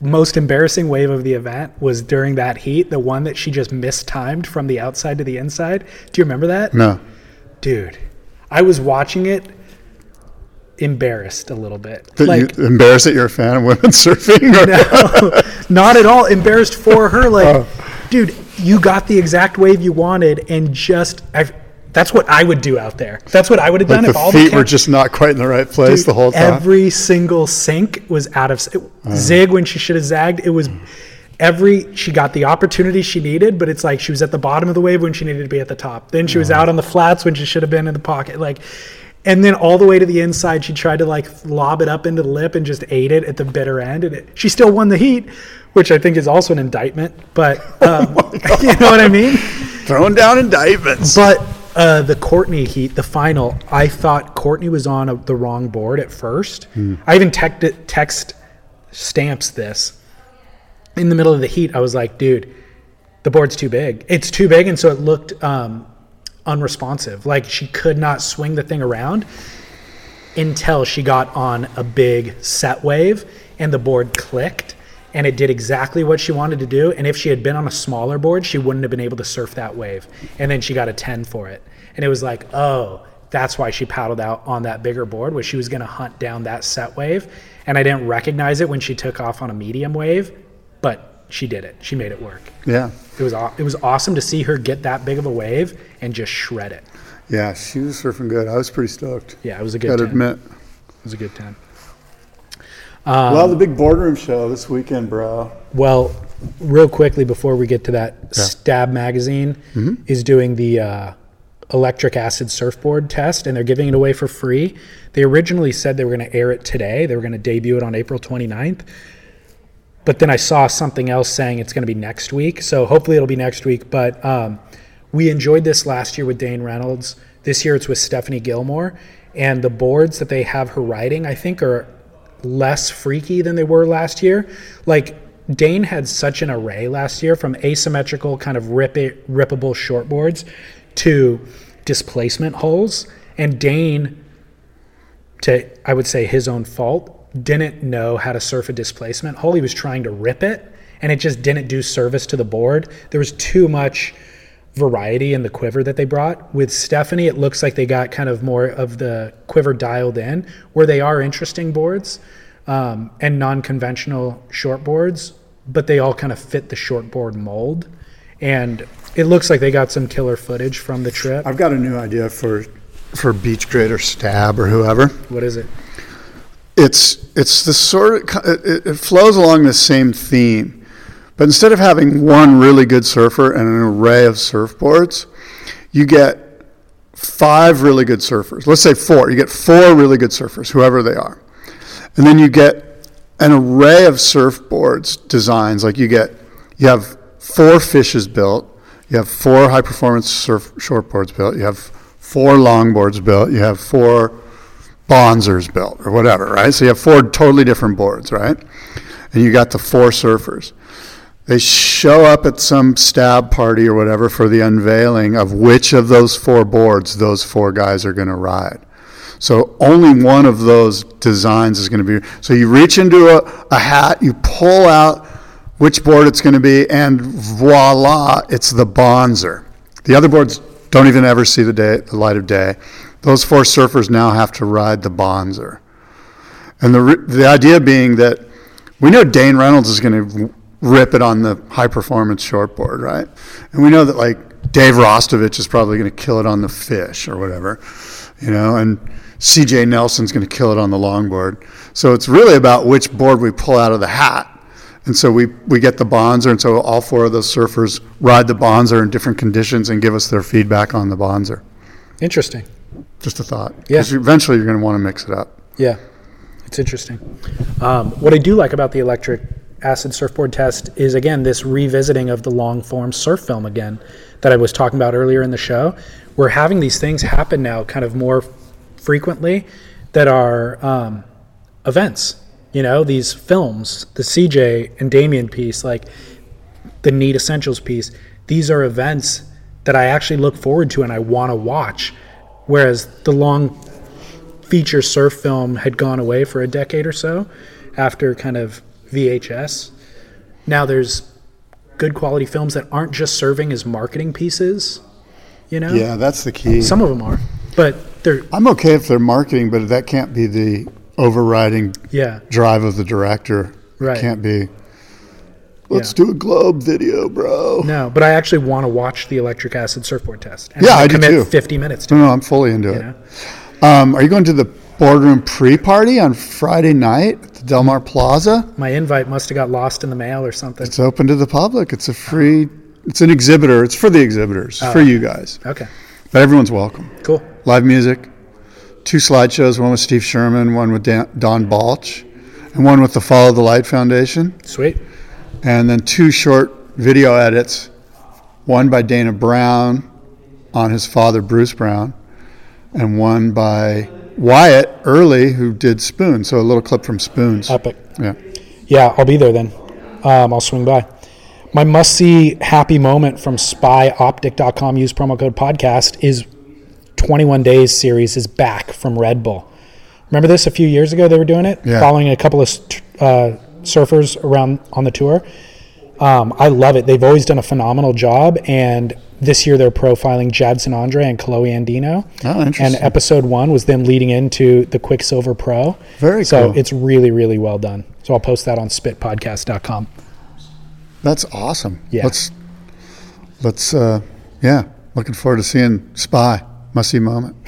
most embarrassing wave of the event was during that heat, the one that she just mistimed from the outside to the inside. Do you remember that? No. Dude, I was watching it embarrassed a little bit. That like, you embarrassed that you're a fan of women [laughs] surfing? No, [laughs] not at all embarrassed for her. Like, Oh. dude, you got the exact wave you wanted, and just I've That's what I would do out there. That's what I would have Like done if all feet the feet were just not quite in the right place Dude, the whole time. Every single sink was out of s- Uh. zig when she should have zagged. It was every she got the opportunity she needed, but it's like she was at the bottom of the wave when she needed to be at the top. Then she was Uh-huh. out on the flats when she should have been in the pocket. Like and then all the way to the inside, she tried to like lob it up into the lip and just ate it at the bitter end. And it, she still won the heat, which I think is also an indictment. But [laughs] um, [laughs] you know what I mean? Throwing down indictments. But uh, the Courtney heat, the final, I thought Courtney was on a, the wrong board at first. Hmm. I even text, text stamps this in the middle of the heat. I was like, dude, the board's too big. It's too big, and so it looked um, unresponsive. Like she could not swing the thing around until she got on a big set wave, and the board clicked. And it did exactly what she wanted to do. And if she had been on a smaller board, she wouldn't have been able to surf that wave. And then she got a 10 for it. And it was like, oh, that's why she paddled out on that bigger board, was she was going to hunt down that set wave. And I didn't recognize it when she took off on a medium wave, but she did it. She made it work. Yeah. It was it was awesome to see her get that big of a wave and just shred it. Yeah, she was surfing good. I was pretty stoked. Yeah, it was a good Gotta 10. admit. It was a good 10. Um, well, the big boardroom show this weekend, bro. Well, real quickly before we get to that, Yeah. Stab Magazine Mhm. is doing the uh, electric acid surfboard test, and they're giving it away for free. They originally said they were going to air it today. They were going to debut it on April 29th. But then I saw something else saying it's going to be next week. So hopefully it'll be next week. But um, we enjoyed this last year with Dane Reynolds. This year it's with Stephanie Gilmore. And the boards that they have her riding, I think, are less freaky than they were last year. Like Dane had such an array last year from asymmetrical kind of rip it, rippable shortboards to displacement hulls. And Dane, to I would say his own fault, didn't know how to surf a displacement hull. He was trying to rip it and it just didn't do service to the board. There was too much variety in the quiver that they brought. With Stephanie, it looks like they got kind of more of the quiver dialed in, where they are interesting boards um, and non conventional short boards, but they all kind of fit the shortboard mold. And it looks like they got some killer footage from the trip. I've got a new idea for for BeachGrit or Stab or whoever. What is it? It's it's the sort of it, it flows along the same theme, but instead of having one really good surfer and an array of surfboards, you get five really good surfers. Let's say four. You get four really good surfers, whoever they are, and then you get an array of surfboards designs. Like you get you have four fishes built, you have four high performance surf shortboards built, you have four longboards built, you have four Bonzers built or whatever, right? So you have four totally different boards, right? And you got the four surfers. They show up at some stab party or whatever for the unveiling of which of those four boards those four guys are going to ride. So only one of those designs is going to be. So you reach into a, a hat, you pull out which board it's going to be, and voila, it's the Bonzer. The other boards don't even ever see the day, the light of day. Those four surfers now have to ride the Bonzer. And the, the idea being that we know Dane Reynolds is going to rip it on the high performance shortboard, right? And we know that like Dave Rastovich is probably going to kill it on the fish or whatever, you know, and CJ Nelson's going to kill it on the longboard. So it's really about which board we pull out of the hat. And so we, we get the Bonzer, and so all four of those surfers ride the Bonzer in different conditions and give us their feedback on the Bonzer. Interesting. Just a thought. Yeah. eventually you're going to want to mix it up. Yeah, it's interesting. Um, what I do like about the electric acid surfboard test is again this revisiting of the long form surf film again that I was talking about earlier in the show. We're having these things happen now, kind of more frequently, that are um, events. You know, these films, the CJ and Damien piece, like the Need Essentials piece. These are events that I actually look forward to and I want to watch. Whereas the long feature surf film had gone away for a decade or so after kind of VHS. Now there's good quality films that aren't just serving as marketing pieces, you know? Yeah, that's the key. Some of them are, but they're I'm okay if they're marketing, but that can't be the overriding Yeah. drive of the director. Right. It can't be. Let's Yeah. do a globe video, bro. No, but I actually want to watch the electric acid surfboard test. And Yeah, I gonna do commit too. 50 minutes to No, it. no, I'm fully into it. Um, are you going to the boardroom pre-party on Friday night at the Del Mar Plaza? My invite must have got lost in the mail or something. It's open to the public. It's a free. It's an exhibitor. It's for the exhibitors. Oh. for you guys. Okay. But everyone's welcome. Cool. Live music. Two slideshows. One with Steve Sherman. One with Dan, Don Balch, and one with the Follow the Light Foundation. Sweet. And then two short video edits. One by Dana Brown on his father Bruce Brown, and one by Wyatt Early, who did Spoon. So a little clip from Spoons. Epic. Yeah. Yeah, I'll be there then. Um, I'll swing by. My must see happy moment from spyoptic.com, use promo code podcast, is 21 Days series is back from Red Bull. Remember this a few years ago? They were doing it, Yeah. following a couple of uh, surfers around on the tour. Um, I love it. They've always done a phenomenal job, and this year they're profiling Jadson Andre and Chloe Andino. Oh, interesting. And episode one was them leading into the Quiksilver Pro. Very cool. so cool. it's really, really well done. So I'll post that on spitpodcast.com. That's awesome. Yeah. Let's let's uh yeah, looking forward to seeing Spy. Must see moment. [laughs]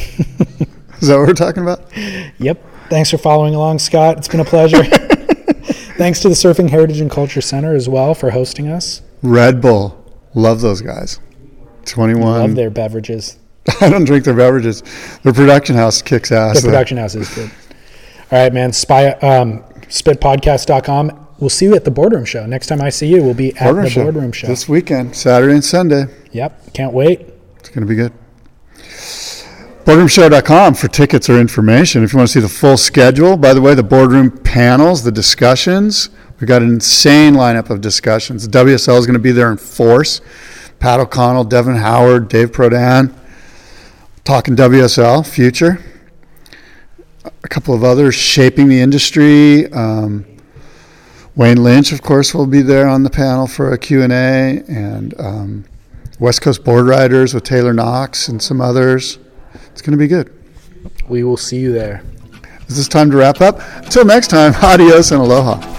Is that what we're talking about? Yep. Thanks for following along, Scott. It's been a pleasure. [laughs] Thanks to the Surfing Heritage and Culture Center as well for hosting us. Red Bull. Love those guys. 21. Love their beverages. [laughs] I don't drink their beverages. Their production house kicks ass. The production house is good. All right, man. Spy, um, spitpodcast.com. We'll see you at the boardroom show. Next time I see you, we'll be at Boardroom the show. boardroom show. This weekend, Saturday and Sunday. Yep. Can't wait. It's going to be good. Boardroomshow.com for tickets or information. If you want to see the full schedule, by the way, the boardroom panels, the discussions, we've got an insane lineup of discussions. WSL is going to be there in force. Pat O'Connell, Devon Howard, Dave Prodan, talking WSL future. A couple of others shaping the industry. Um, Wayne Lynch, of course, will be there on the panel for a Q&A, and um, West Coast Board Riders with Taylor Knox and some others. It's going to be good. We will see you there. Is this time to wrap up? Until next time, [laughs] adios and aloha.